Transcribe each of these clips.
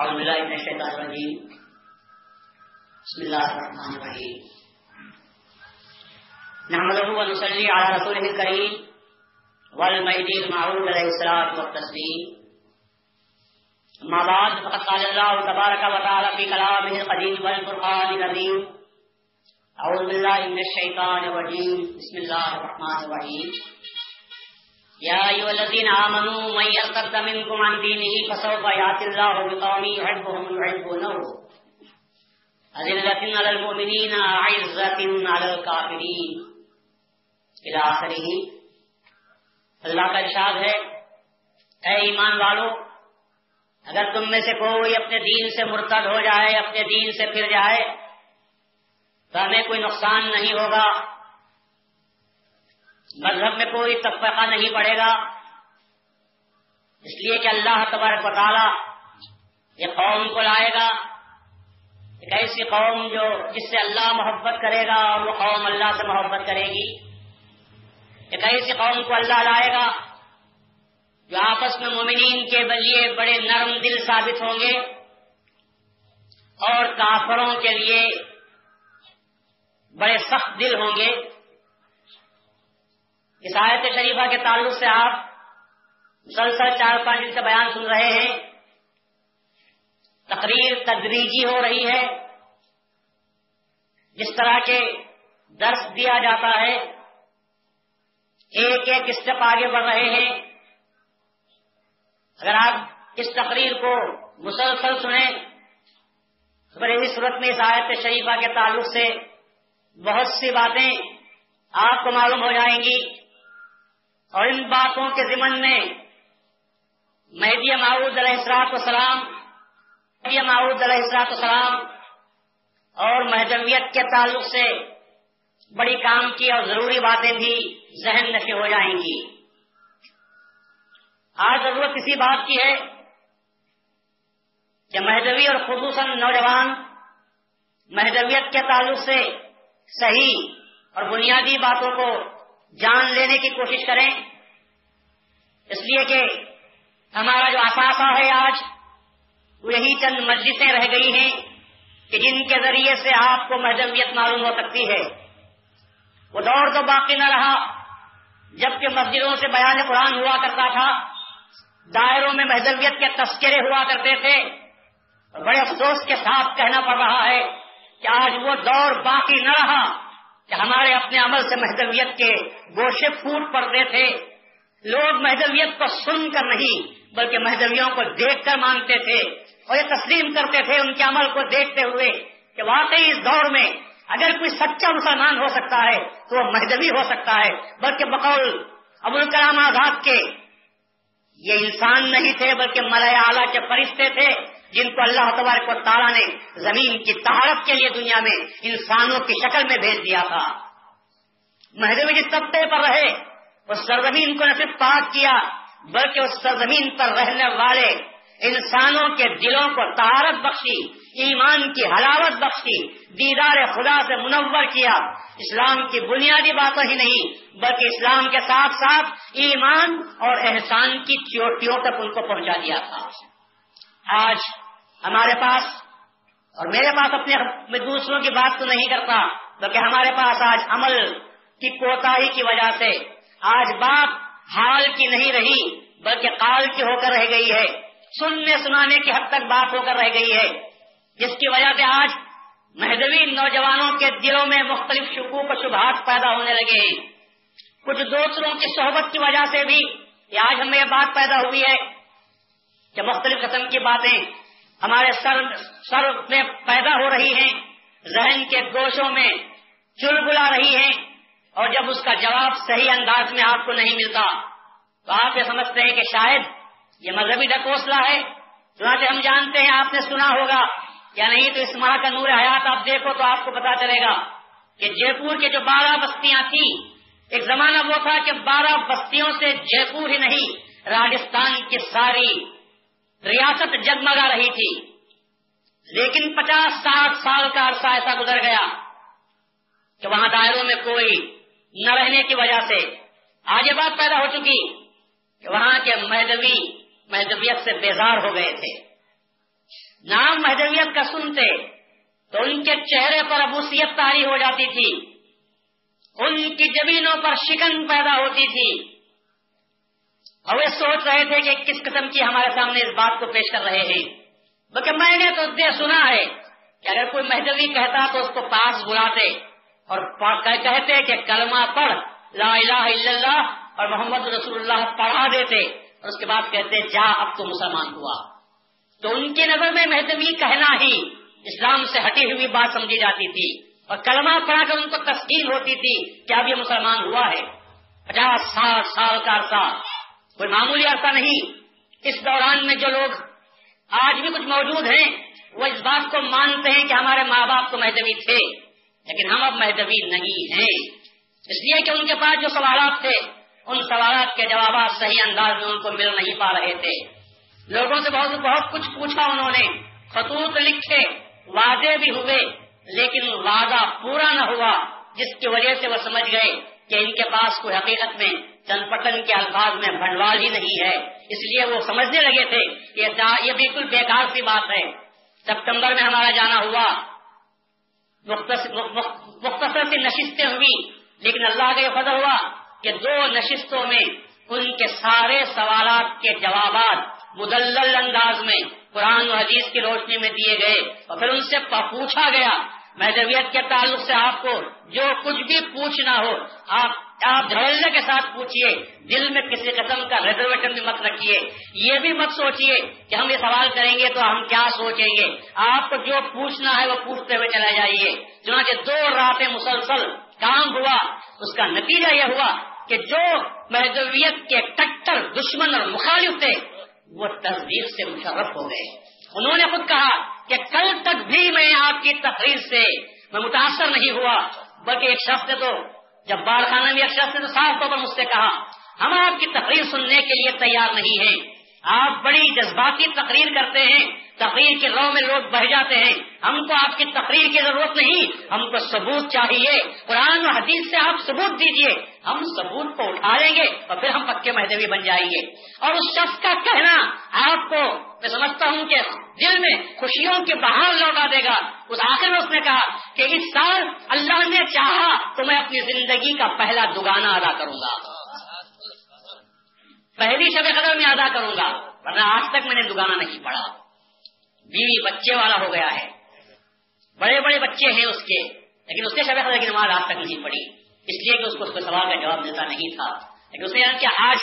أعوذ بالله من الشيطان الرجيم بسم الله الرحمن الرحيم نحمده ونصلي على رسوله الكريم والمهدي المعروف عليه الصلاة والتسليم أما بعد، فقد قال الله تبارك وتعالى في كلامه القديم والفرقان العظيم أعوذ بالله من الشيطان الرجيم بسم الله الرحمن الرحيم يا أيها الذين آمنوا من يرتد منكم عن دينه فسوف يأتي الله بقوم يحبهم ويحبونه أذلة على المؤمنين عزة على الكافرين. إلى آخره. اللہ کا ارشاد ہے، اے ایمان والو، اگر تم میں سے کوئی اپنے دین سے مرتد ہو جائے، اپنے دین سے پھر جائے، تو ہمیں کوئی نقصان نہیں ہوگا۔ مذہب میں کوئی تفقہ نہیں پڑے گا۔ اس لیے کہ اللہ تبارک و تعالی یہ قوم کو لائے گا۔ ایک ایسی قوم جو جس سے اللہ محبت کرے گا اور وہ قوم اللہ سے محبت کرے گی۔ ایک ایسی قوم کو اللہ لائے گا جو آپس میں مومنین کے بلیے بڑے نرم دل ثابت ہوں گے اور کافروں کے لیے بڑے سخت دل ہوں گے۔ اس آیت شریفہ کے تعلق سے آپ مسلسل چار پانچ دن سے بیان سن رہے ہیں۔ تقریر تدریجی ہو رہی ہے۔ جس طرح کے درس دیا جاتا ہے، ایک ایک اسٹیپ آگے بڑھ رہے ہیں۔ اگر آپ اس تقریر کو مسلسل سنیں تو اسی صورت میں اس آیت شریفہ کے تعلق سے بہت سی باتیں آپ کو معلوم ہو جائیں گی۔ اور ان باتوں کے ضمن میں مہدی معود علیہ السلاط وسلام مہدی معود علیہ السلاط وسلام اور مہدویت کے تعلق سے بڑی کام کی اور ضروری باتیں بھی ذہن نشے ہو جائیں گی۔ آج ضرورت اسی بات کی ہے کہ مہدوی اور خصوصاً نوجوان مہدویت کے تعلق سے صحیح اور بنیادی باتوں کو جان لینے کی کوشش کریں۔ اس لیے کہ ہمارا جو اثاثہ ہے آج وہ یہی چند مسجدیں رہ گئی ہیں کہ جن کے ذریعے سے آپ کو مہدویت معلوم ہو سکتی ہے۔ وہ دور تو باقی نہ رہا، جبکہ مسجدوں سے بیان قرآن ہوا کرتا تھا، دائروں میں مہدویت کے تذکرے ہوا کرتے تھے۔ بڑے افسوس کے ساتھ کہنا پڑ رہا ہے کہ آج وہ دور باقی نہ رہا۔ کہ ہمارے اپنے عمل سے محدویت کے گوشے پھوٹ پڑتے تھے۔ لوگ محدویت کو سن کر نہیں، بلکہ محدویوں کو دیکھ کر مانتے تھے اور یہ تسلیم کرتے تھے ان کے عمل کو دیکھتے ہوئے کہ واقعی اس دور میں اگر کوئی سچا مسلمان ہو سکتا ہے تو وہ مہدوی ہو سکتا ہے۔ بلکہ بقول ابوالکلام آزاد کے یہ انسان نہیں تھے، بلکہ ملیا اعلیٰ کے فرشتے تھے۔ جن کو اللہ تبارک و تعالیٰ نے زمین کی تہارت کے لیے دنیا میں انسانوں کی شکل میں بھیج دیا تھا۔ مہدوی جس طبقے پر رہے، اس سرزمین کو نہ صرف پاک کیا، بلکہ اس سرزمین پر رہنے والے انسانوں کے دلوں کو تہارت بخشی، ایمان کی حلاوت بخشی، دیدار خدا سے منور کیا۔ اسلام کی بنیادی باتیں ہی نہیں، بلکہ اسلام کے ساتھ ساتھ ایمان اور احسان کی چوٹیوں تک ان کو پہنچا دیا تھا۔ آج ہمارے پاس اور میرے پاس اپنے میں دوسروں کی بات تو نہیں کرتا، بلکہ ہمارے پاس آج عمل کی کوتا کی وجہ سے، آج بات حال کی نہیں رہی، بلکہ قال کی ہو کر رہ گئی ہے۔ سننے سنانے کی حد تک بات ہو کر رہ گئی ہے۔ جس کی وجہ سے آج مہدوی نوجوانوں کے دلوں میں مختلف شکوک و شبہات پیدا ہونے لگے ہیں۔ کچھ دوسروں کی صحبت کی وجہ سے بھی آج ہمیں یہ بات پیدا ہوئی ہے کہ مختلف قسم کی باتیں ہمارے سر سر میں پیدا ہو رہی ہیں، ذہن کے گوشوں میں چل بلا رہی ہیں اور جب اس کا جواب صحیح انداز میں آپ کو نہیں ملتا، تو آپ یہ سمجھتے ہیں کہ شاید یہ مذہبی ڈکوسلا ہے۔ چنانچہ ہم جانتے ہیں، آپ نے سنا ہوگا۔ یا نہیں تو اس ماہ کا نور حیات آپ دیکھو تو آپ کو پتا چلے گا کہ جے پور کے جو بارہ بستیاں تھیں، ایک زمانہ وہ تھا کہ بارہ بستیوں سے جے پور ہی نہیں، راجستھان کی ساری ریاست جگمگا رہی تھی۔ لیکن پچاس ساٹھ سال کا عرصہ ایسا گزر گیا کہ وہاں دائروں میں کوئی نہ رہنے کی وجہ سے آج یہ بات پیدا ہو چکی کہ وہاں کے مہدوی مہدویت سے بیزار ہو گئے تھے۔ نام مہدویت کا سنتے تو ان کے چہرے پر ابوسیت تاری ہو جاتی تھی۔ ان کی زمینوں پر شکن پیدا ہوتی تھی۔ اور وہ سوچ رہے تھے کہ کس قسم کی ہمارے سامنے اس بات کو پیش کر رہے ہیں۔ بلکہ میں نے تو دے سنا ہے کہ اگر کوئی مہدوی کہتا تو اس کو پاس بلاتے اور کہتے کہ کلمہ پڑھ، لا الہ الا اللہ اور محمد رسول اللہ پڑھا دیتے۔ اور اس کے بعد کہتے، جا، اب تو مسلمان ہوا۔ تو ان کی نظر میں مہدوی کہنا ہی اسلام سے ہٹی ہوئی بات سمجھی جاتی تھی۔ اور کلمہ پڑھا کر ان کو تسکین ہوتی تھی کہ اب یہ مسلمان ہوا ہے۔ پچاس سال سال کا عرصہ کوئی معمولی عرصہ نہیں۔ اس دوران میں جو لوگ آج بھی کچھ موجود ہیں، وہ اس بات کو مانتے ہیں کہ ہمارے ماں باپ تو مہدوی تھے، لیکن ہم اب مہدوی نہیں ہیں۔ اس لیے کہ ان کے پاس جو سوالات تھے، ان سوالات کے جوابات صحیح انداز میں ان کو مل نہیں پا رہے تھے۔ لوگوں سے بہت بہت کچھ پوچھا انہوں نے۔ خطوط لکھے وعدے بھی ہوئے، لیکن وعدہ پورا نہ ہوا، جس کی وجہ سے وہ سمجھ گئے کہ ان کے پاس کوئی حقیقت میں چند پٹن کے الفاظ میں بھنڈوال ہی نہیں ہے۔ اس لیے وہ سمجھنے لگے تھے کہ یہ بالکل بیکار سی بات ہے۔ سپتمبر میں ہمارا جانا ہوا۔ مختصر سی نشستیں ہوئی۔ لیکن اللہ کا یہ فضل ہوا کہ دو نشستوں میں ان کے سارے سوالات کے جوابات مدلل انداز میں قرآن و حدیث کی روشنی میں دیے گئے۔ اور پھر ان سے پوچھا گیا۔ مہدویت کے تعلق سے آپ کو جو کچھ بھی پوچھنا ہو، آپ آپ دھڑلنے کے ساتھ پوچھیے دل میں کسی قسم کا ریزرویشن بھی مت رکھیے یہ بھی مت سوچیے کہ ہم یہ سوال کریں گے تو ہم کیا سوچیں گے۔ آپ کو جو پوچھنا ہے وہ پوچھتے ہوئے چلا جائیے۔ چنانچہ دو راتیں مسلسل کام ہوا، اس کا نتیجہ یہ ہوا کہ جو مہدویت کے کٹر دشمن اور مخالف تھے، وہ تصدیق سے مشرف ہو گئے۔ انہوں نے خود کہا کہ کل تک بھی میں آپ کی تقریر سے میں متاثر نہیں ہوا، بلکہ ایک شخص نے تو جب بار خانہ میں ایک شخص نے تو صاف طور پر مجھ سے کہا، ہم آپ کی تقریر سننے کے لیے تیار نہیں ہیں۔ آپ بڑی جذباتی تقریر کرتے ہیں، تقریر کے رو میں لوگ بہ جاتے ہیں۔ ہم کو آپ کی تقریر کی ضرورت نہیں، ہم کو ثبوت چاہیے۔ قرآن و حدیث سے آپ ثبوت دیجیے۔ ہم ثبوت کو اٹھا لیں گے اور پھر ہم پکے مہدوی بن جائیں گے۔ اور اس شخص کا کہنا آپ کو، میں سمجھتا ہوں کہ دل میں خوشیوں کے بہار لوٹا دے گا۔ اس آخر میں اس نے کہا کہ اس سال اللہ نے چاہا تو میں اپنی زندگی کا پہلا دگانا ادا کروں گا۔ پہلی شب قدر میں ادا کروں گا، ورنہ آج تک میں نے دگانا نہیں پڑا بیوی بچے والا ہو گیا ہے۔ بڑے بڑے بچے ہیں اس کے، لیکن اس کے شب قدر کی نماز آج تک نہیں پڑی اس لیے کہ اس کو اس کو سوال کا جواب دیتا نہیں تھا۔ لیکن اس نے کیا، آج؟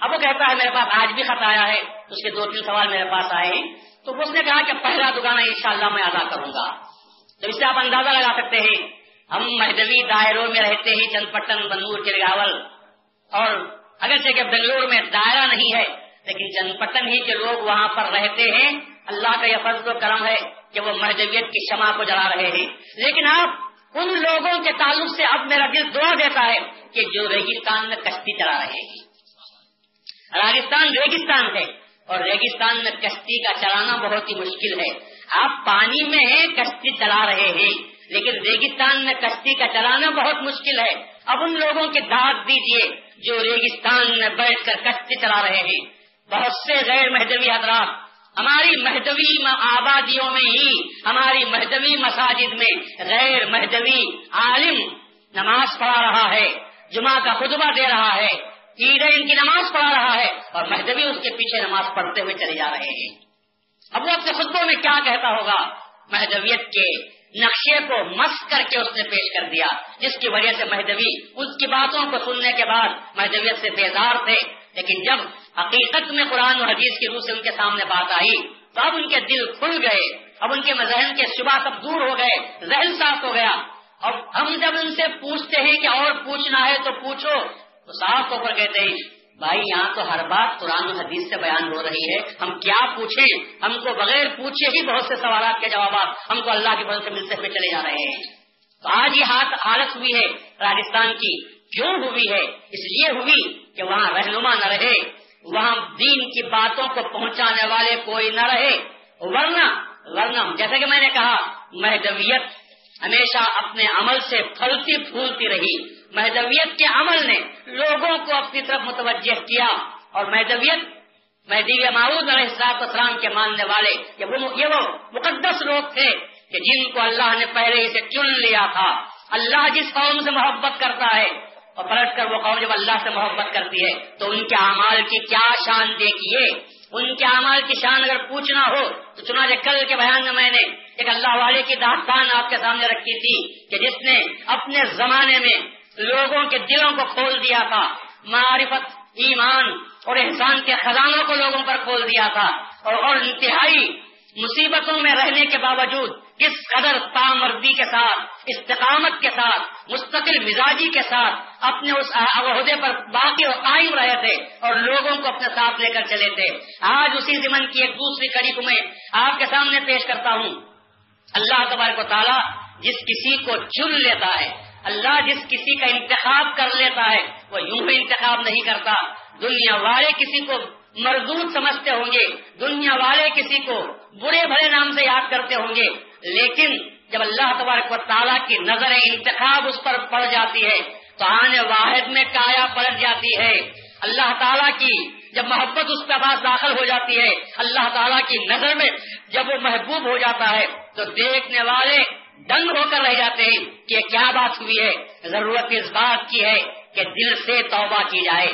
اب وہ کہتا ہے میرے پاس آج بھی خط آیا ہے، اس کے دو تین سوال میرے پاس آئے ہیں۔ تو اس نے کہا کہ پہلا دکان انشاءاللہ میں ادا کروں گا۔ تو اس سے آپ اندازہ لگا سکتے ہیں، ہم مہدوی دائروں میں رہتے ہیں چند پٹن بنور کے راول اور اگرچہ کہ بنگلور میں دائرہ نہیں ہے، لیکن چند پٹن ہی کے لوگ وہاں پر رہتے ہیں۔ اللہ کا یہ فضل و کرم ہے۔ کہ وہ مہدویت کی شمع کو جلا رہے ہیں۔ لیکن آپ ان لوگوں کے تعلق سے اب میرا دل دعا دیتا ہے کہ جو ریگستان میں کشتی چلا رہے ہیں۔ راجستھان ریگستان ہے اور ریگستان میں کشتی کا چلانا بہت ہی مشکل ہے۔ آپ پانی میں ہیں، کشتی چلا رہے ہیں۔ لیکن ریگستان میں کشتی کا چلانا بہت مشکل ہے۔ اب ان لوگوں کے داد دیجیے جو ریگستان میں بیٹھ کر کشتی چلا رہے ہیں۔ بہت سے غیر مہدوی حضرات ہماری مہدوی آبادیوں میں ہی، ہماری مہدوی مساجد میں غیر مہدوی عالم نماز پڑھا رہا ہے، جمعہ کا خطبہ دے رہا ہے، عید ان کی نماز پڑھا رہا ہے اور مہدوی اس کے پیچھے نماز پڑھتے ہوئے چلے جا رہے ہیں۔ اب وہ اپنے خطبوں میں کیا کہتا ہوگا؟ مہدویت کے نقشے کو مس کر کے اس نے پیش کر دیا، جس کی وجہ سے مہدوی اس کی باتوں کو سننے کے بعد مہدویت سے بیزار تھے۔ لیکن جب حقیقت میں قرآن و حدیث کی روح سے ان کے سامنے بات آئی۔ تو اب ان کے دل کھل گئے۔ اب ان کے مذہب کے شبہ سب دور ہو گئے۔ ذہن صاف ہو گیا۔ اور ہم جب ان سے پوچھتے ہیں کہ اور پوچھنا ہے تو پوچھو۔ تو صاف طور پر کہتے ہیں، بھائی، یہاں تو ہر بات قرآن و حدیث سے بیان ہو رہی ہے۔ ہم کیا پوچھیں؟ ہم کو بغیر پوچھے ہی بہت سے سوالات کے جوابات ہم کو اللہ کی مدد سے ملتے ہوئے چلے جا رہے ہیں۔ تو آج یہ ہاتھ حالت ہوئی ہے راجستھان کی۔ کیوں ہوئی ہے، اس لیے ہوئی کہ وہاں رہنما نہ رہے۔ وہاں دین کی باتوں کو پہنچانے والے کوئی نہ رہے۔ ورنہ ورنہ جیسا کہ میں نے کہا، مہدویت ہمیشہ اپنے عمل سے پھلتی پھولتی رہی۔ مہدویت کے عمل نے لوگوں کو اپنی طرف متوجہ کیا۔ اور مہدویت، مہدی معود علیہ السلاط اسلام کے ماننے والے یہ وہ مقدس لوگ تھے کہ جن کو اللہ نے پہلے ہی سے چن لیا تھا۔ اللہ جس قوم سے محبت کرتا ہے اور پلٹ کر وہ قوم جب اللہ سے محبت کرتی ہے، تو ان کے اعمال کی کیا شان دیکھیے۔ ان کے اعمال کی شان اگر پوچھنا ہو، تو چنانچہ کل کے بیان میں میں نے ایک اللہ والے کی داستان آپ کے سامنے رکھی تھی کہ جس نے اپنے زمانے میں لوگوں کے دلوں کو کھول دیا تھا، معرفت، ایمان اور احسان کے خزانوں کو لوگوں پر کھول دیا تھا۔ اور اور انتہائی مصیبتوں میں رہنے کے باوجود کس قدر تامردی کے ساتھ، استقامت کے ساتھ، مستقل مزاجی کے ساتھ اپنے اس عہدے پر باقی اور قائم رہے تھے اور لوگوں کو اپنے ساتھ لے کر چلے تھے۔ آج اسی زمن کی ایک دوسری کڑی کو میں آپ کے سامنے پیش کرتا ہوں۔ اللہ تبارک و تعالیٰ جس کسی کو چن لیتا ہے، اللہ جس کسی کا انتخاب کر لیتا ہے، وہ یوں ہی انتخاب نہیں کرتا۔ دنیا والے کسی کو مردود سمجھتے ہوں گے، دنیا والے کسی کو برے بھرے نام سے یاد کرتے ہوں گے۔ لیکن جب اللہ تبارک و تعالیٰ کی نظر انتخاب اس پر پڑ جاتی ہے تو واحد میں کایا پلٹ جاتی ہے۔ اللہ تعالیٰ کی جب محبت اس کے بعد داخل ہو جاتی ہے، اللہ تعالیٰ کی نظر میں جب وہ محبوب ہو جاتا ہے، تو دیکھنے والے دنگ ہو کر رہ جاتے ہیں کہ کیا بات ہوئی ہے۔ ضرورت اس بات کی ہے کہ دل سے توبہ کی جائے۔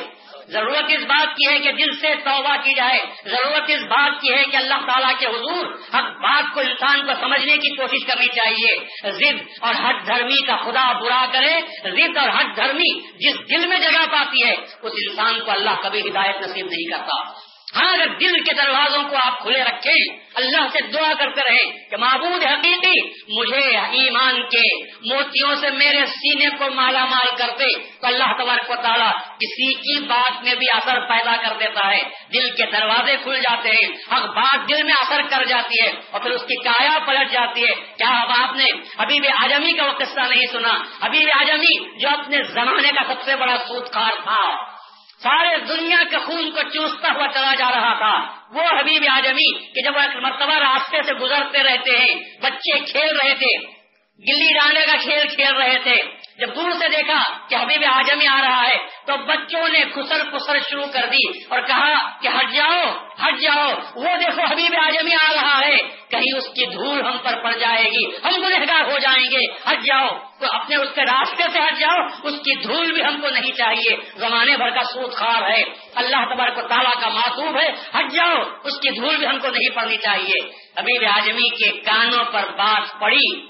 ضرورت اس بات کی ہے کہ دل سے توبہ کی جائے۔ ضرورت اس بات کی ہے کہ اللہ تعالیٰ کے حضور ہر بات کو انسان کو سمجھنے کی کوشش کرنی چاہیے۔ ضد اور ہٹ دھرمی کا خدا برا کرے۔ ضد اور ہٹ دھرمی جس دل میں جگہ پاتی ہے، اس انسان کو اللہ کبھی ہدایت نصیب نہیں کرتا۔ ہاں اگر دل کے دروازوں کو آپ کھلے رکھیں۔ اللہ سے دعا کرتے رہے کہ معبود حقیقی مجھے ایمان کے موتیوں سے میرے سینے کو مالا مال کرتے تو اللہ تبارک و تعالیٰ کسی کی بات میں بھی اثر پیدا کر دیتا ہے۔ دل کے دروازے کھل جاتے ہیں۔ حق بات دل میں اثر کر جاتی ہے۔ اور پھر اس کی کایا پلٹ جاتی ہے۔ کیا اب آپ نے ابھی بھی آجمی کا وہ قصہ نہیں سنا؟ ابھی بھی آجمی جو اپنے زمانے کا سب سے بڑا سوت خار تھا۔ سارے دنیا کے خون کو چوستا ہوا چلا جا رہا تھا۔ وہ حبیب آجمی کہ جب ایک مرتبہ راستے سے گزرتے رہتے ہیں، بچے کھیل رہے تھے، گلی ڈالنے کا کھیل کھیل رہے تھے۔ جب دور سے دیکھا کہ حبیب آجمی آ رہا ہے، تو بچوں نے خسر خسر شروع کر دی اور کہا کہ ہٹ جاؤ ہٹ جاؤ، وہ دیکھو حبیب آجمی آ رہا ہے۔ کہیں اس کی دھول ہم پر پڑ جائے گی، ہم گنہگار ہو جائیں گے۔ ہٹ جاؤ، تو اپنے اس کے راستے سے ہٹ جاؤ، اس کی دھول بھی ہم کو نہیں چاہیے۔ زمانے بھر کا سوت خار ہے، اللہ تبارک کو تعالیٰ کا معصوب ہے۔ ہٹ جاؤ، اس کی دھول بھی ہم کو نہیں پڑنی چاہیے۔ حبیب آجمی کے کانوں پر بات پڑی،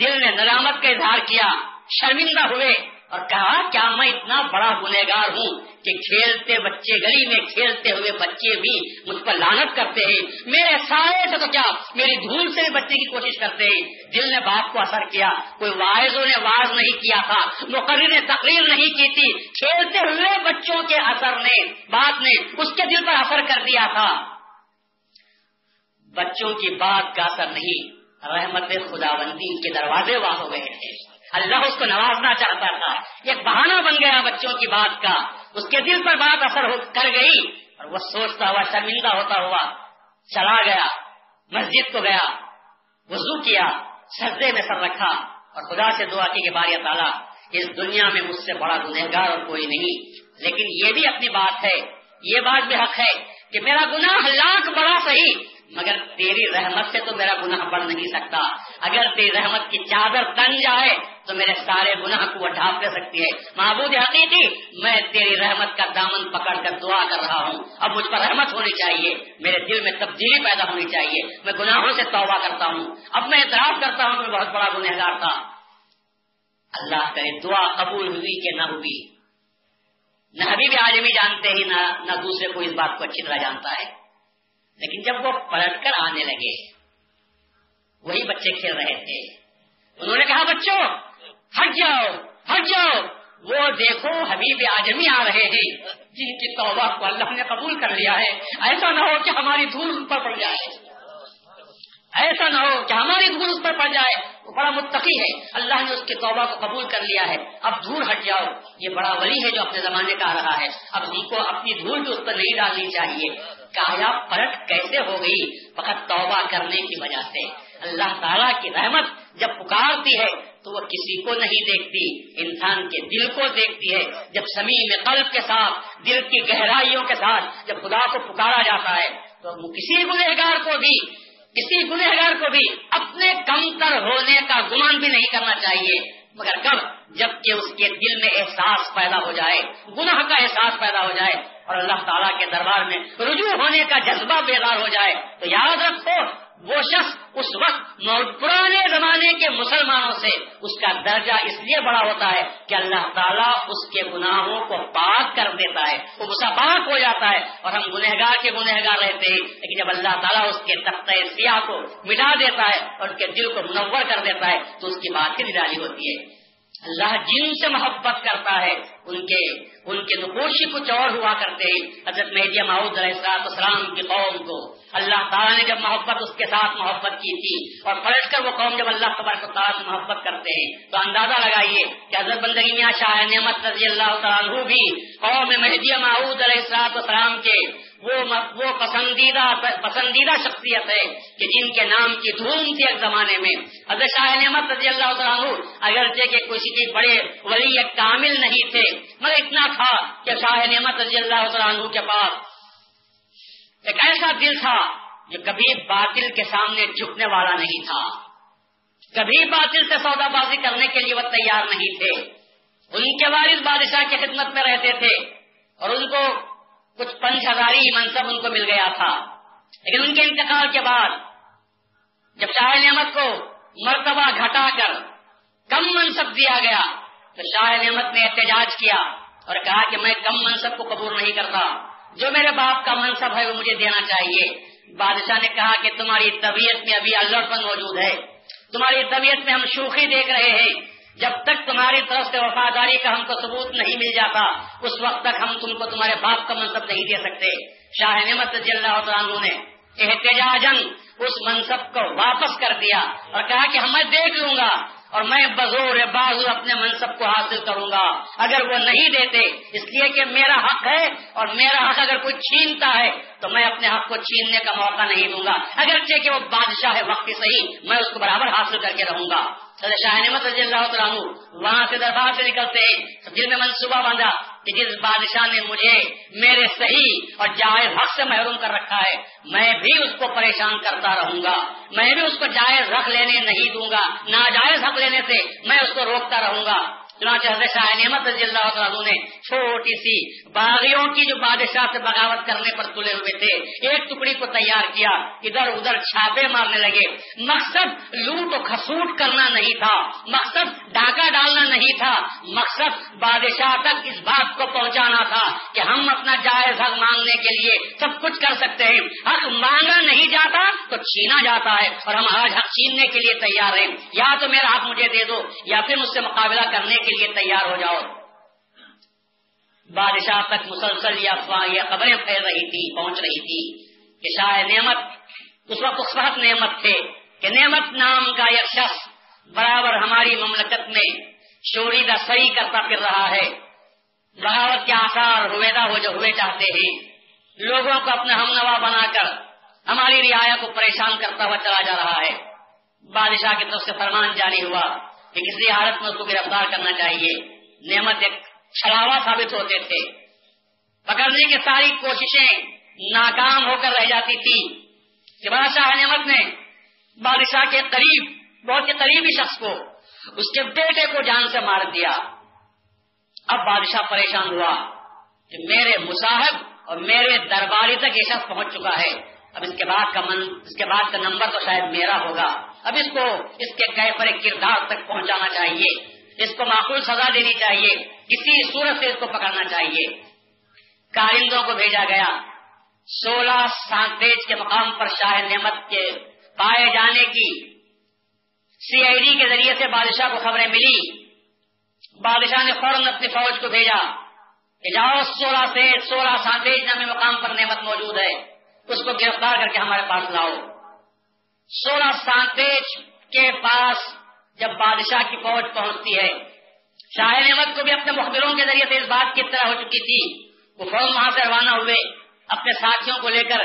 دل نے نرامت کا اظہار کیا۔ شرمندہ ہوئے اور کہا، کیا میں اتنا بڑا گنہگار ہوں کہ کھیلتے بچے گلی میں کھیلتے ہوئے بچے بھی مجھ پر لانت کرتے ہیں؟ میرے سارے سے تو کیا میری دھول سے بچنے کی کوشش کرتے ہیں؟ دل نے باپ کو اثر کیا، کوئی واعظوں نے واض نہیں کیا تھا مقرر نے تقریر نہیں کی تھی۔ کھیلتے ہوئے بچوں کے اثر نے بات نے اس کے دل پر اثر کر دیا تھا۔ بچوں کی بات کا اثر نہیں، رحمت خداوندی کے دروازے واہ ہو گئے تھے اللہ اس کو نوازنا چاہتا تھا۔ ایک بہانہ بن گیا بچوں کی بات کا۔ اس کے دل پر بات اثر کر گئی اور وہ سوچتا ہوا، شرمندہ ہوتا ہوا چلا گیا، مسجد کو گیا، وضو کیا، سجدے میں سر رکھا۔ اور خدا سے دعا کی کہ بار تعالیٰ، اس دنیا میں مجھ سے بڑا گنہگار اور کوئی نہیں۔ لیکن یہ بھی اپنی بات ہے، یہ بات بھی حق ہے کہ میرا گناہ لاکھ بڑا صحیح مگر تیری رحمت سے تو میرا گناہ بڑھ نہیں سکتا۔ اگر تیری رحمت کی چادر تن جائے تو میرے سارے گناہ کو وہ ڈھانپ دے سکتی ہے۔ محبود حقیقی، میں تیری رحمت کا دامن پکڑ کر دعا کر رہا ہوں۔ اب مجھ پر رحمت ہونی چاہیے۔ میرے دل میں تبدیلی پیدا ہونی چاہیے۔ میں گناہوں سے توبہ کرتا ہوں۔ اب میں اعتراف کرتا ہوں کہ میں بہت بڑا گنہگار تھا۔ اللہ کرے دعا قبول ہوئی کہ نہ ہوئی۔ نہ ابھی بھی آج بھی جانتے ہی، نہ نہ دوسرے کو اس بات کو اچھی طرح جانتا ہے۔ لیکن جب وہ پلٹ کر آنے لگے، وہی بچے کھیل رہے تھے۔ انہوں نے کہا، بچوں، ہٹ جاؤ ہٹ جاؤ۔ وہ دیکھو، حبیب آجمی آ رہے ہیں۔ جن کی توبہ کو اللہ نے قبول کر لیا ہے۔ ایسا نہ ہو کہ ہماری دھول پر پڑ جائے۔ ایسا نہ ہو کہ ہماری دھول اس پر پڑ جائے۔ وہ بڑا متقی ہے۔ اللہ نے اس کی توبہ کو قبول کر لیا ہے۔ اب دھول ہٹ جاؤ۔ یہ بڑا ولی ہے جو اپنے زمانے کا آ رہا ہے۔ اب ہم کو اپنی دھول بھی اس پر نہیں ڈالنی چاہیے۔ کایا پلٹ کیسے ہو گئی؟ فقط توبہ کرنے کی وجہ سے۔ اللہ تعالیٰ کی رحمت جب پکارتی ہے تو وہ کسی کو نہیں دیکھتی۔ انسان کے دل کو دیکھتی ہے۔ جب سمیم قلب کے ساتھ، دل کی گہرائیوں کے ساتھ جب خدا کو پکارا جاتا ہے، تو کسی گنہگار کو بھی، کسی گنہگار کو بھی اپنے کم تر ہونے کا گمان بھی نہیں کرنا چاہیے۔ مگر کب جبکہ اس کے دل میں احساس پیدا ہو جائے، گناہ کا احساس پیدا ہو جائے اور اللہ تعالیٰ کے دربار میں رجوع ہونے کا جذبہ بیدار ہو جائے۔ تو یاد رکھو، وہ شخص اس وقت پرانے زمانے کے مسلمانوں سے اس کا درجہ اس لیے بڑا ہوتا ہے کہ اللہ تعالیٰ اس کے گناہوں کو پاک کر دیتا ہے، وہ غصہ پاک ہو جاتا ہے اور ہم گنہگار کے گنہگار رہتے ہیں۔ لیکن جب اللہ تعالیٰ اس کے تختہ سیاہ کو مٹا دیتا ہے اور اس کے دل کو منور کر دیتا ہے، تو اس کی بات ہی نرالی ہوتی ہے۔ اللہ جن سے محبت کرتا ہے، ان کے ان کے نقوشی کچھ اور ہوا کرتے ہیں۔ حضرت مہدیہ محمود علیہ السلام کی قوم کو اللہ تعالیٰ نے جب محبت، اس کے ساتھ محبت کی تھی اور پلٹ کر وہ قوم جب اللہ تبارک تعالیٰ سے محبت کرتے ہیں، تو اندازہ لگائیے کہ حضرت بندگی میاں شاہ نعمت رضی اللہ تعالیٰ بھی قوم مہدیہ محمود علیہ السلام کے وہ وہ پسندیدہ پسندیدہ شخصیت ہے کہ جن کے نام کی دھوم تھی ایک زمانے میں۔ حضرت شاہ نعمت رضی اللہ عنہ، اگرچہ کہ کسی کے بڑے ولی کامل نہیں تھے، مگر اتنا تھا کہ شاہ نعمت رضی اللہ عنہ کے پاس ایک ایسا دل تھا جو کبھی باطل کے سامنے جھکنے والا نہیں تھا۔ کبھی باطل سے سودا بازی کرنے کے لیے وہ تیار نہیں تھے۔ ان کے والد بادشاہ کی خدمت میں رہتے تھے اور ان کو کچھ پنچ ہزاری منصب ان کو مل گیا تھا۔ لیکن ان کے انتقال کے بعد جب شاہ نعمت کو مرتبہ گھٹا کر کم منصب دیا گیا، تو شاہ نعمت نے احتجاج کیا اور کہا کہ میں کم منصب کو قبول نہیں کرتا۔ جو میرے باپ کا منصب ہے، وہ مجھے دینا چاہیے۔ بادشاہ نے کہا کہ تمہاری طبیعت میں ابھی اللہ موجود ہے۔ تمہاری طبیعت میں ہم شوخی دیکھ رہے ہیں۔ جب تک تمہاری طرف سے وفاداری کا ہم کو ثبوت نہیں مل جاتا، اس وقت تک ہم تم کو تمہارے باپ کا منصب نہیں دے سکتے۔ شاہ نعمت رضی اللہ عنہ نے احتجاجن اس منصب کو واپس کر دیا اور کہا کہ ہم میں دیکھ لوں گا اور میں بزور بازو اپنے منصب کو حاصل کروں گا۔ اگر وہ نہیں دیتے، اس لیے کہ میرا حق ہے اور میرا حق اگر کوئی چھینتا ہے، تو میں اپنے حق کو چھیننے کا موقع نہیں دوں گا۔ اگرچہ کہ وہ بادشاہ ہے وقت صحیح میں اس کو برابر حاصل کر کے رہوں گا۔ شاہ نعمت رضی اللہ عنہ وہاں سے دربار سے نکلتے ہیں۔ دل میں منصوبہ باندھا کہ جس بادشاہ نے مجھے میرے صحیح اور جائز حق سے محروم کر رکھا ہے، میں بھی اس کو پریشان کرتا رہوں گا۔ میں بھی اس کو جائز حق لینے نہیں دوں گا۔ ناجائز حق لینے سے میں اس کو روکتا رہوں گا۔ چنانچہ حضرت شاہ نعمت رضی اللہ عنہ نے چھوٹی سی باغیوں کی جو بادشاہ سے بغاوت کرنے پر تلے ہوئے تھے، ایک ٹکڑی کو تیار کیا، ادھر ادھر چھاپے مارنے لگے۔ مقصد لوٹ و کھسوٹ کرنا نہیں تھا، مقصد ڈاکہ ڈالنا نہیں تھا، مقصد بادشاہ تک اس بات کو پہنچانا تھا کہ ہم اپنا جائز حق مانگنے کے لیے سب کچھ کر سکتے ہیں۔ حق مانگا نہیں جاتا تو چھینا جاتا ہے اور ہم آج حق چھیننے کے لیے تیار ہیں۔ یا تو میرا حق مجھے دے دو، یا پھر مجھ سے مقابلہ کرنے کے لیے تیار ہو جاؤ۔ بادشاہ تک مسلسل یا افواہ یا خبریں پھیل رہی تھی، پہنچ رہی تھی کہ شاہ نعمت، اس وقت اس وقت نعمت تھے کہ نعمت نام کا ایک شخص برابر ہماری مملکت میں چوری کا سری کرتا پھر رہا ہے۔ بغاوت کے آثار ہوئے ہو جو ہوئے چاہتے ہیں۔ لوگوں کو اپنا ہم نوا بنا کر ہماری رعایا کو پریشان کرتا ہوا چلا جا رہا ہے۔ بادشاہ کی طرف سے فرمان جاری ہوا کہ کسی حالت میں اس کو گرفتار کرنا چاہیے۔ نعمت ایک چھڑاوا ثابت ہوتے تھے۔ پکڑنے کی ساری کوششیں ناکام ہو کر رہ جاتی تھی۔ کہ بادشاہ نعمت نے بادشاہ کے قریب، بہت ہی قریبی شخص کو اس کے بیٹے کو جان سے مار دیا۔ اب بادشاہ پریشان ہوا کہ میرے مصاحب اور میرے درباری تک یہ شخص پہنچ چکا ہے۔ اب اس کے بعد کا من، اس کے بعد کا نمبر تو شاید میرا ہوگا۔ اب اس کو اس کے گئے پر کردار تک پہنچانا چاہیے۔ اس کو معقول سزا دینی چاہیے۔ کسی صورت سے اس کو پکڑنا چاہیے۔ کارندوں کو بھیجا گیا۔ سولہ سانتیج کے مقام پر شاہ نعمت کے پائے جانے کی سی آئی ڈی کے ذریعے سے بادشاہ کو خبریں ملی۔ بادشاہ نے فوراً اپنی فوج کو بھیجا۔ کہ جاؤ، سولہ سے سولہ سانتیج نامے مقام پر نعمت موجود ہے۔ اس کو گرفتار کر کے ہمارے پاس لاؤ۔ سولہ سانتیج کے پاس جب بادشاہ کی فوج پہنچتی ہے۔ شاہ نعمت کو بھی اپنے مخبروں کے ذریعے سے اس بات کی طرح ہو چکی تھی۔ وہ فوج وہاں سے روانہ ہوئے، اپنے ساتھیوں کو لے کر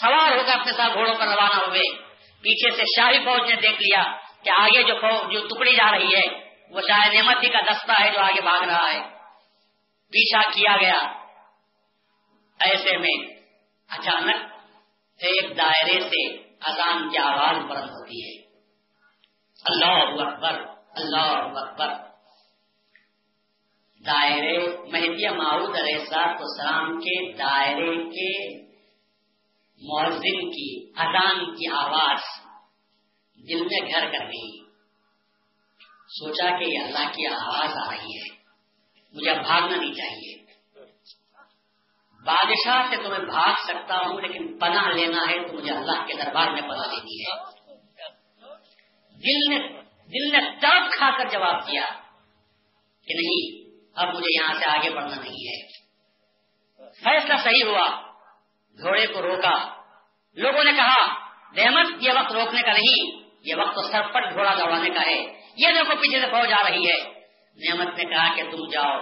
سوار ہو کر اپنے ساتھ گھوڑوں پر روانہ ہوئے۔ پیچھے سے شاہی فوج نے دیکھ لیا کہ آگے جو فوج، جو ٹکڑی جا رہی ہے، وہ شاید نعمت ہی کا دستہ ہے جو آگے بھاگ رہا ہے۔ پیچھا کیا گیا۔ ایسے میں اچانک ایک دائرے سے اذان کی آواز بلند ہوتی ہے۔ اللہ اکبر اللہ اکبر۔ دائرے مہدی معود علیہ صاحب السلام کے دائرے کے مؤذن کی، اذان کی آواز دل میں گھر کر گئی۔ سوچا کہ یہ اللہ کی آواز آ رہی ہے، مجھے بھاگنا نہیں چاہیے۔ بادشاہ سے تو میں بھاگ سکتا ہوں، لیکن پناہ لینا ہے تو مجھے اللہ کے دربار میں پناہ لینی ہے۔ دل نے دل نے تڑپ کھا کر جواب دیا کہ نہیں، اب مجھے یہاں سے آگے بڑھنا نہیں ہے۔ فیصلہ صحیح ہوا۔ گھوڑے کو روکا۔ لوگوں نے کہا رحمت یہ وقت روکنے کا نہیں، یہ وقت تو سرپٹ گھوڑا دوڑانے کا ہے۔ یہ دیکھو، پیچھے سے فوج آ رہی ہے۔ نعمت نے کہا کہ تم جاؤ۔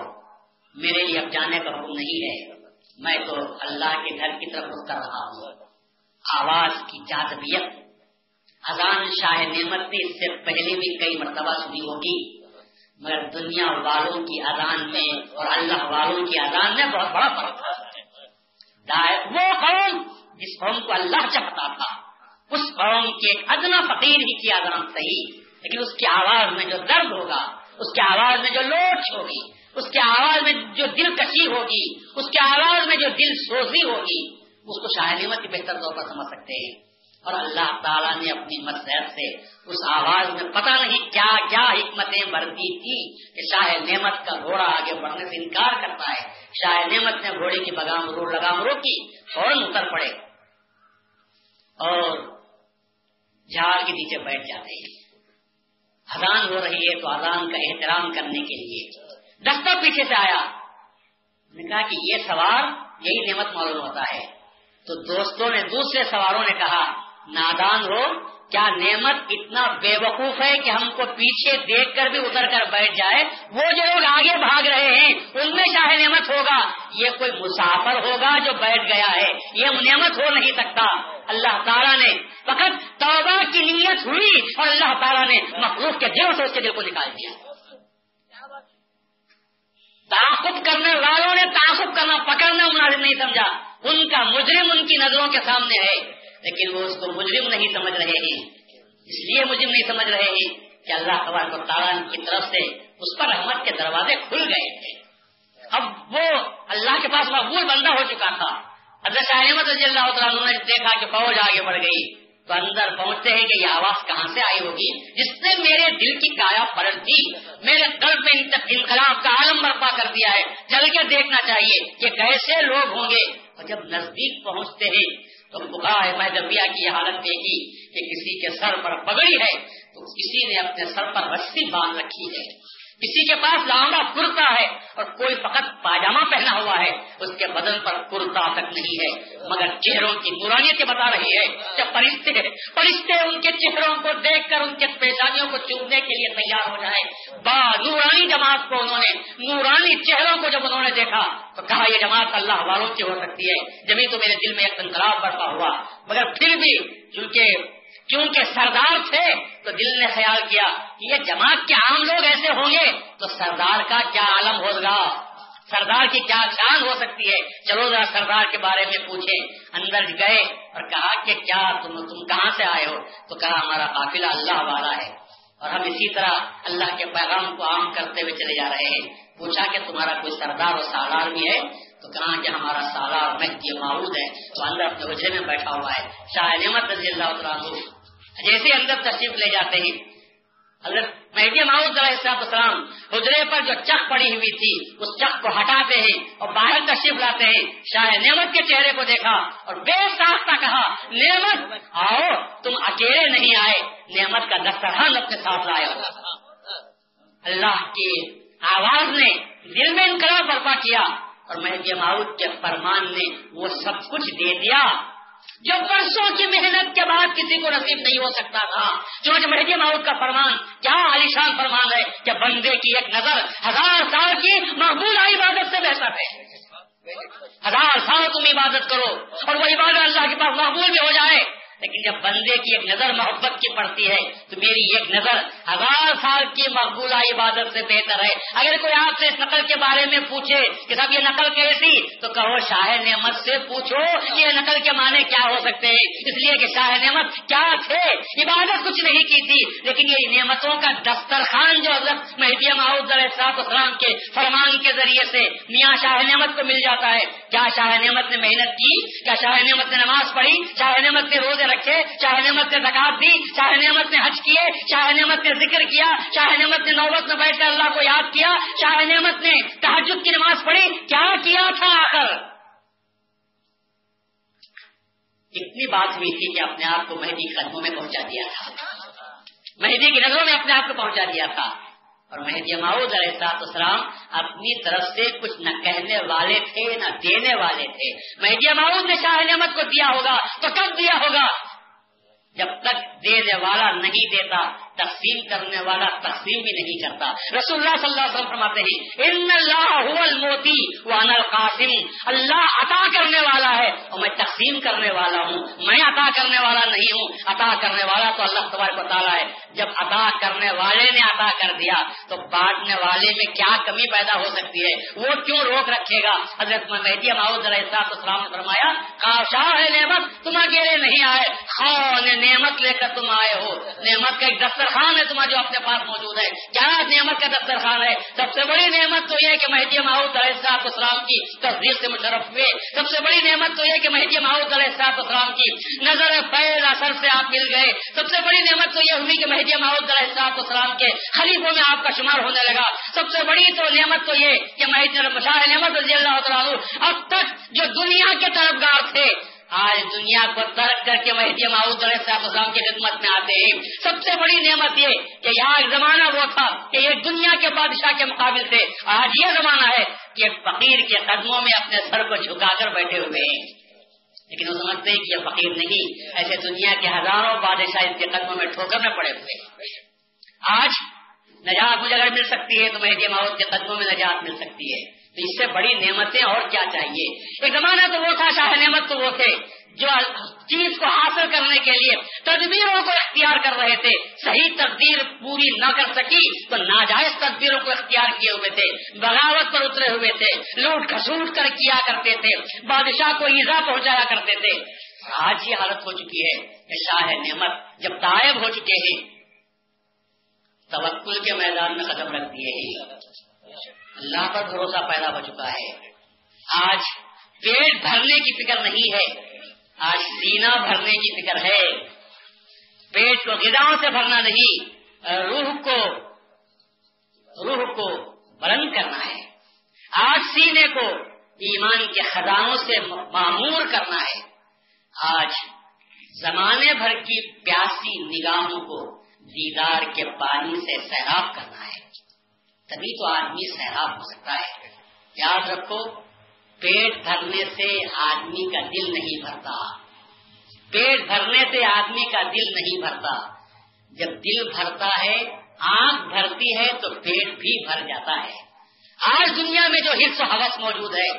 میرے لیے اب جانے کا حکم نہیں ہے۔ میں تو اللہ کے گھر کی طرف کر رہا ہوں۔ آواز کی جاذبیت اذان شاہ نعمت نے اس سے پہلے بھی کئی مرتبہ سنی ہوگی، مگر دنیا والوں کی اذان میں اور اللہ والوں کی اذان میں بہت بڑا فرق وہ قوم جس قوم کو اللہ چاہتا تھا، اس قوم کے ایک ادنا فقیر ہی کی اذان صحیح لیکن اس کی آواز میں جو درد ہوگا، اس کی آواز میں جو لوٹ ہوگی، اس کے آواز میں جو دل کشی ہوگی، اس کے آواز میں جو دل سوزی ہوگی، اس کو شاہ نعمت کی بہتر طور پر سمجھ سکتے ہیں۔ اور اللہ تعالیٰ نے اپنی مسحت سے اس آواز میں پتہ نہیں کیا کیا حکمتیں برتی تھی کہ شاہ نعمت کا گھوڑا آگے بڑھنے سے انکار کرتا ہے۔ شاہ نعمت نے گھوڑے کی بگام رو لگام روکی فوراً اتر پڑے اور جھاڑ کے نیچے بیٹھ جاتے ہیں۔ اذان ہو رہی ہے تو اذان کا احترام کرنے کے لیے دستہ پیچھے سے آیا۔ نے کہا کہ یہ سوار یہی نعمت معلوم ہوتا ہے۔ تو دوستوں نے دوسرے سواروں نے کہا نادان ہو، کیا نعمت اتنا بے وقوف ہے کہ ہم کو پیچھے دیکھ کر بھی اتر کر بیٹھ جائے؟ وہ جو لوگ آگے بھاگ رہے ہیں، ان میں شاہ نعمت ہوگا۔ یہ کوئی مسافر ہوگا جو بیٹھ گیا ہے۔ یہ نعمت ہو نہیں سکتا۔ اللہ تعالیٰ نے فقط توبہ کی نیت ہوئی اور اللہ تعالیٰ نے مخلوق کے دل سے اس کے دل کو نکال دیا۔ تعاقب کرنے والوں نے تعاقب کرنا، پکڑنا مناسب نہیں سمجھا۔ ان کا مجرم ان کی نظروں کے سامنے ہے۔ لیکن وہ اس کو مجرم نہیں سمجھ رہے ہیں۔ اس لیے مجرم نہیں سمجھ رہے ہیں کہ اللہ تبارک و تعالیٰ کی طرف سے اس پر رحمت کے دروازے کھل گئے تھے۔ اب وہ اللہ کے پاس مقبول بندہ ہو چکا تھا۔ حضرت احمد رضی اللہ تعالیٰ نے دیکھا کہ فوج آگے بڑھ گئی۔ تو اندر پہنچتے ہیں کہ یہ آواز کہاں سے آئی ہوگی؟ جس نے میرے دل کی کایا پلٹ دی۔ میرے قلب میں انقلاب کا عالم برپا کر دیا ہے۔ چل کے دیکھنا چاہیے کہ کیسے لوگ ہوں گے۔ اور جب نزدیک پہنچتے ہیں تو بخار محدبیا کی حالت دیکھی کہ کسی کے سر پر پگڑی ہے، تو کسی نے اپنے سر پر رسی باندھ رکھی ہے۔ کسی کے پاس لانڈا کرتا ہے اور کوئی فقط پاجامہ پہنا ہوا ہے، اس کے بدن پر کرتا تک نہیں ہے۔ مگر چہروں کی نورانیت بتا رہی ہے کہ فرشتے فرشتے ان کے چہروں کو دیکھ کر، ان کے پیشانیوں کو چومنے کے لیے تیار ہو جائے با نورانی جماعت کو انہوں نے، نورانی چہروں کو جب انہوں نے دیکھا، تو کہا یہ جماعت اللہ والوں کی ہو سکتی ہے۔ جبھی تو میرے دل میں ایک انقلاب برپا ہوا۔ مگر پھر بھی چونکہ کیونکہ سردار تھے تو دل نے خیال کیا کہ یہ جماعت کے عام لوگ ایسے ہوں گے تو سردار کا کیا عالم ہوگا سردار کی کیا شان ہو سکتی ہے؟ چلو ذرا سردار کے بارے میں پوچھیں۔ اندر گئے اور کہا کہ کیا تم تم کہاں سے آئے ہو؟ تو کہا ہمارا قافلہ اللہ والا ہے۔ اور ہم اسی طرح اللہ کے پیغام کو عام کرتے ہوئے چلے جا رہے ہیں۔ پوچھا کہ تمہارا کوئی سردار اور سالار بھی ہے؟ تو کہا کہ ہمارا سالار مہدی معروض ہے تو اندر اپنے وجہ میں بیٹھا ہوا ہے۔ شاہ نعمت رضی اللہ عنہ جیسے اندر تشریف لے جاتے ہیں حضرت مہدی محمود السلام حجرے پر جو چک پڑی ہوئی تھی، اس چک کو ہٹاتے ہیں اور باہر تشریف لاتے ہیں۔ شاہ نعمت کے چہرے کو دیکھا اور بے ساختہ کہا، نعمت، آؤ، تم اکیلے نہیں آئے۔ نعمت کا دسترخوان اپنے ساتھ لائے اللہ کی آواز نے دل میں انقلاب برپا کیا۔ اور مہدی محمود کے فرمان نے وہ سب کچھ دے دیا۔ جو برسوں کی محنت کے بعد کسی کو نصیب نہیں ہو سکتا تھا، چونکہ مہدی ماؤد کا فرمان، کیا عالیشان فرمان ہے کہ بندے کی ایک نظر ہزار سال کی محبوب عبادت سے بہتر ہے۔ ہزار سال تم عبادت کرو اور وہ عبادت اللہ کے پاس محبوب بھی ہو جائے۔ لیکن جب بندے کی ایک نظر محبت کی پڑتی ہے، تو میری ایک نظر ہزار سال کی مقبولہ عبادت سے بہتر ہے۔ اگر کوئی آپ سے اس نقل کے بارے میں پوچھے کہ صاحب یہ نقل کیسی؟ تو کہو شاہ نعمت سے پوچھو یہ نقل کے معنی کیا ہو سکتے ہیں۔ اس لیے کہ شاہ نعمت کیا تھے؟ عبادت کچھ نہیں کی تھی، لیکن یہ نعمتوں کا دسترخوان جو حضرت مہدی محدود السلام کے فرمان کے ذریعے سے میاں شاہ نعمت کو مل جاتا ہے۔ کیا شاہ نعمت نے محنت کی؟ کیا شاہ نعمت نے نماز پڑھی؟ شاہ نعمت نے روزے رکھے؟ چاہے نعمت نے زکات دی؟ چاہے نعمت نے حج کیے؟ چاہے نعمت نے ذکر کیا چاہے نعمت نے نوبت میں بیٹھ کر اللہ کو یاد کیا چاہے نعمت نے تحجد کی نماز پڑھی، کیا کیا تھا آخر؟ اتنی بات ہوئی تھی کہ اپنے آپ کو مہدی قدموں میں پہنچا دیا تھا۔ مہدی کی نظروں میں اپنے آپ کو پہنچا دیا تھا۔ اور مہدی معود علیہ السلام اپنی طرف سے کچھ نہ کہنے والے تھے، نہ دینے والے تھے۔ مہدی معود نے شاہ نعمت کو دیا ہوگا، تو کب دیا ہوگا؟ جب تک دینے والا نہیں دیتا تقسیم کرنے والا تقسیم بھی نہیں کرتا۔ رسول اللہ صلی اللہ علیہ وسلم فرماتے ہیں، ان اللہ الموتی وانا القاسم۔ اللہ عطا کرنے والا ہے اور میں تقسیم کرنے والا ہوں۔ میں عطا کرنے والا نہیں ہوں۔ عطا کرنے والا تو اللہ تبارک و تعالیٰ ہے۔ جب عطا کرنے والے نے عطا کر دیا، تو بانٹنے والے میں کیا کمی پیدا ہو سکتی ہے؟ وہ کیوں روک رکھے گا؟ حضرت مہدی ماؤد علیہ السلام نے فرمایا کاشا ہے نعمت، تم اکیلے نہیں آئے۔ خان نعمت لے کر تم آئے ہو۔ نعمت کا ایک دفتر دسترخوان ہے تمہارا جو اپنے پاس موجود ہے۔ کیا نعمت کا دسترخوان ہے۔ سب سے بڑی نعمت تو یہ کہ مہدی ماؤد علیہ اسلام کی۔ تصدیق سے مشرف ہوئے۔ سب سے بڑی نعمت تو یہ کہ مہدی ماؤد علیہ اسلام کی۔ نظر پیر اثر سے آپ مل گئے۔ سب سے بڑی نعمت تو یہ ہوئی کہ مہدی ماؤد علیہ اسلام کے خلیفوں میں آپ کا شمار ہونے لگا۔ سب سے بڑی تو نعمت تو یہ کہ مہدی مشاہ نعمت رضی اللہ تعالیٰ اب تک جو دنیا کے طرفگار تھے۔ آج دنیا کو ترک کر کے مہدی معاؤد علیہ السلام کی خدمت میں آتے ہیں۔ سب سے بڑی نعمت یہ کہ یہاں ایک زمانہ وہ تھا کہ یہ دنیا کے بادشاہ کے مقابل تھے آج یہ زمانہ ہے کہ فقیر کے قدموں میں اپنے سر کو جھکا کر بیٹھے ہوئے ہیں۔ لیکن وہ سمجھتے ہیں کہ یہ فقیر نہیں، ایسے دنیا کے ہزاروں بادشاہ اس کے قدموں میں ٹھوکر میں پڑے ہوئے آج نجات مجھے اگر مل سکتی ہے تو مہدی ماؤد کے قدموں میں نجات مل سکتی ہے۔ تو اس سے بڑی نعمتیں اور کیا چاہیے؟ ایک زمانہ تو وہ تھا، شاہ نعمت تو وہ تھے، جو چیز کو حاصل کرنے کے لیے تدبیروں کو اختیار کر رہے تھے۔ صحیح تدبیر پوری نہ کر سکی تو ناجائز تدبیروں کو اختیار کیے ہوئے تھے، بغاوت پر اترے ہوئے تھے، لوٹ کھسوٹ کر کیا کرتے تھے، بادشاہ کو ایزا پہنچایا کرتے تھے۔ آج یہ حالت ہو چکی ہے کہ شاہ نعمت جب طائب ہو چکے ہیں، توکل کے میدان میں قدم رکھ دیے اللہ پر بھروسہ پیدا ہو چکا ہے۔ آج پیٹ بھرنے کی فکر نہیں ہے۔ آج سینا بھرنے کی فکر ہے۔ پیٹ کو غذاؤں سے بھرنا نہیں، روح کو روح کو بلند کرنا ہے۔ آج سینے کو ایمان کے خزانوں سے معمور کرنا ہے۔ آج زمانے بھر کی پیاسی نگاہوں کو دیدار کے پانی سے سیراب کرنا ہے۔ تبھی تو آدمی سیراب ہو سکتا ہے یاد رکھو پیٹ بھرنے سے آدمی کا دل نہیں بھرتا پیٹ بھرنے سے آدمی کا دل نہیں بھرتا جب دل بھرتا ہے آنکھ بھرتی ہے تو پیٹ بھی بھر جاتا ہے آج دنیا میں جو حص و حوث موجود ہے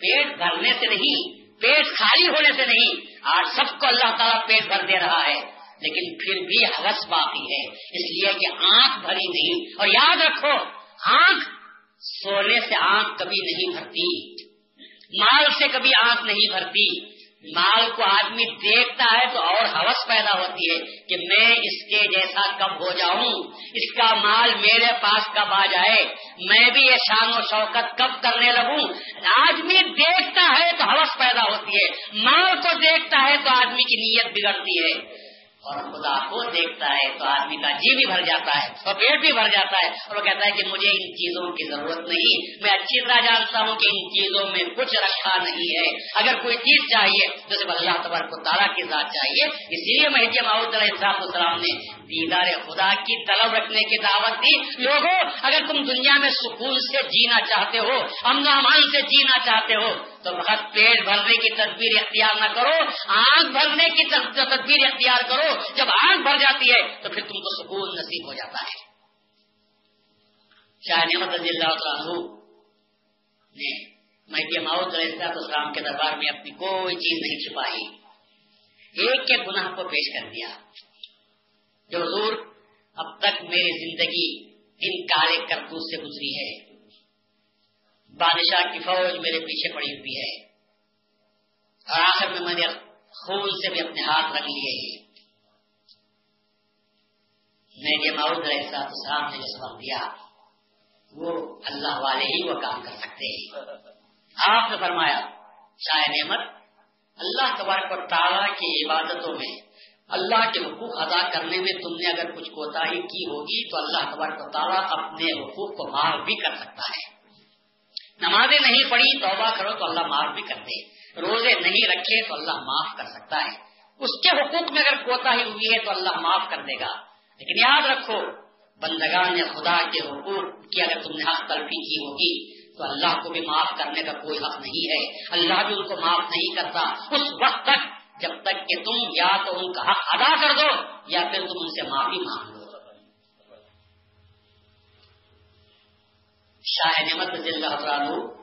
پیٹ بھرنے سے نہیں پیٹ خالی ہونے سے نہیں آج سب کو اللہ تعالیٰ پیٹ بھر دے رہا ہے لیکن پھر بھی حوث باقی ہے اس لیے کہ آنکھ بھری نہیں اور یاد رکھو آنکھ سونے سے آنکھ کبھی نہیں بھرتی، مال سے کبھی آنکھ نہیں بھرتی۔ مال کو آدمی دیکھتا ہے تو اور حوث پیدا ہوتی ہے کہ میں اس کے جیسا کب ہو جاؤں، اس کا مال میرے پاس کب آ جائے؟ میں بھی یہ شان و شوکت کب کرنے لگوں؟ آدمی دیکھتا ہے تو حوث پیدا ہوتی ہے، مال کو دیکھتا ہے تو آدمی کی نیت بگڑتی ہے۔ اور خدا کو دیکھتا ہے تو آدمی کا جی بھی بھر جاتا ہے اور پیٹ بھی بھر جاتا ہے اور وہ کہتا ہے کہ مجھے ان چیزوں کی ضرورت نہیں، میں اچھی طرح جانتا ہوں کہ ان چیزوں میں کچھ رکھا نہیں ہے۔ اگر کوئی چیز چاہیے تو صرف اللہ تبارک کو تعالیٰ کے ساتھ چاہیے، اسی لیے مہدی محمود علیہ السلام نے دیدار خدا کی طلب رکھنے کی دعوت دی۔ لوگوں، اگر تم دنیا میں سکون سے جینا چاہتے ہو، امن امان سے جینا چاہتے ہو تو بہت پیٹ بھرنے کی تصویر اختیار نہ کرو، آنکھ بھرنے کی تصویر اختیار کرو، جب آنکھ بھر جاتی ہے تو پھر تم کو سکون نصیب ہو جاتا ہے۔ شاہ نعمت رضی اللہ عنہ نے مہدی ماؤد علیہ السلام کے دربار میں اپنی کوئی چیز نہیں چھپائی۔ ایک کے گناہ کو پیش کر دیا۔ جو حضور اب تک میری زندگی ان کالے کرتوت سے گزری ہے۔ بادشاہ کی فوج میرے پیچھے پڑی ہوئی ہے۔ اور آخر میں میں نے خون سے بھی اپنے ہاتھ رکھ لیے ہیں۔ میں یہ ماؤد علیہ السلام نے جو سبق دیا، وہ اللہ والے ہی وہ کام کر سکتے ہیں۔ آپ نے فرمایا، شاہ نعمت، اللہ تبارک و تعالیٰ کی عبادتوں میں، اللہ کے حقوق ادا کرنے میں تم نے اگر کچھ کوتا کی ہوگی تو اللہ تبارک و تعالیٰ اپنے حقوق کو معاف بھی کر سکتا ہے۔ نمازیں نہیں پڑھی، توبہ کرو تو اللہ معاف بھی کر دے روزے نہیں رکھے تو اللہ معاف کر سکتا ہے۔ اس کے حقوق میں اگر کوتا ہی ہوئی ہے تو اللہ معاف کر دے گا۔ لیکن یاد رکھو، بندگان خدا کے حقوق کی اگر تم نے حق تلفی کی ہوگی، تو اللہ کو بھی معاف کرنے کا کوئی حق نہیں ہے۔ اللہ بھی ان کو معاف نہیں کرتا۔ اس وقت تک، جب تک کہ تم یا تو ان کا حق ادا کر دو، یا پھر تم ان سے معافی مانگ لو۔ شاہ نعمت رضی اللہ عنہ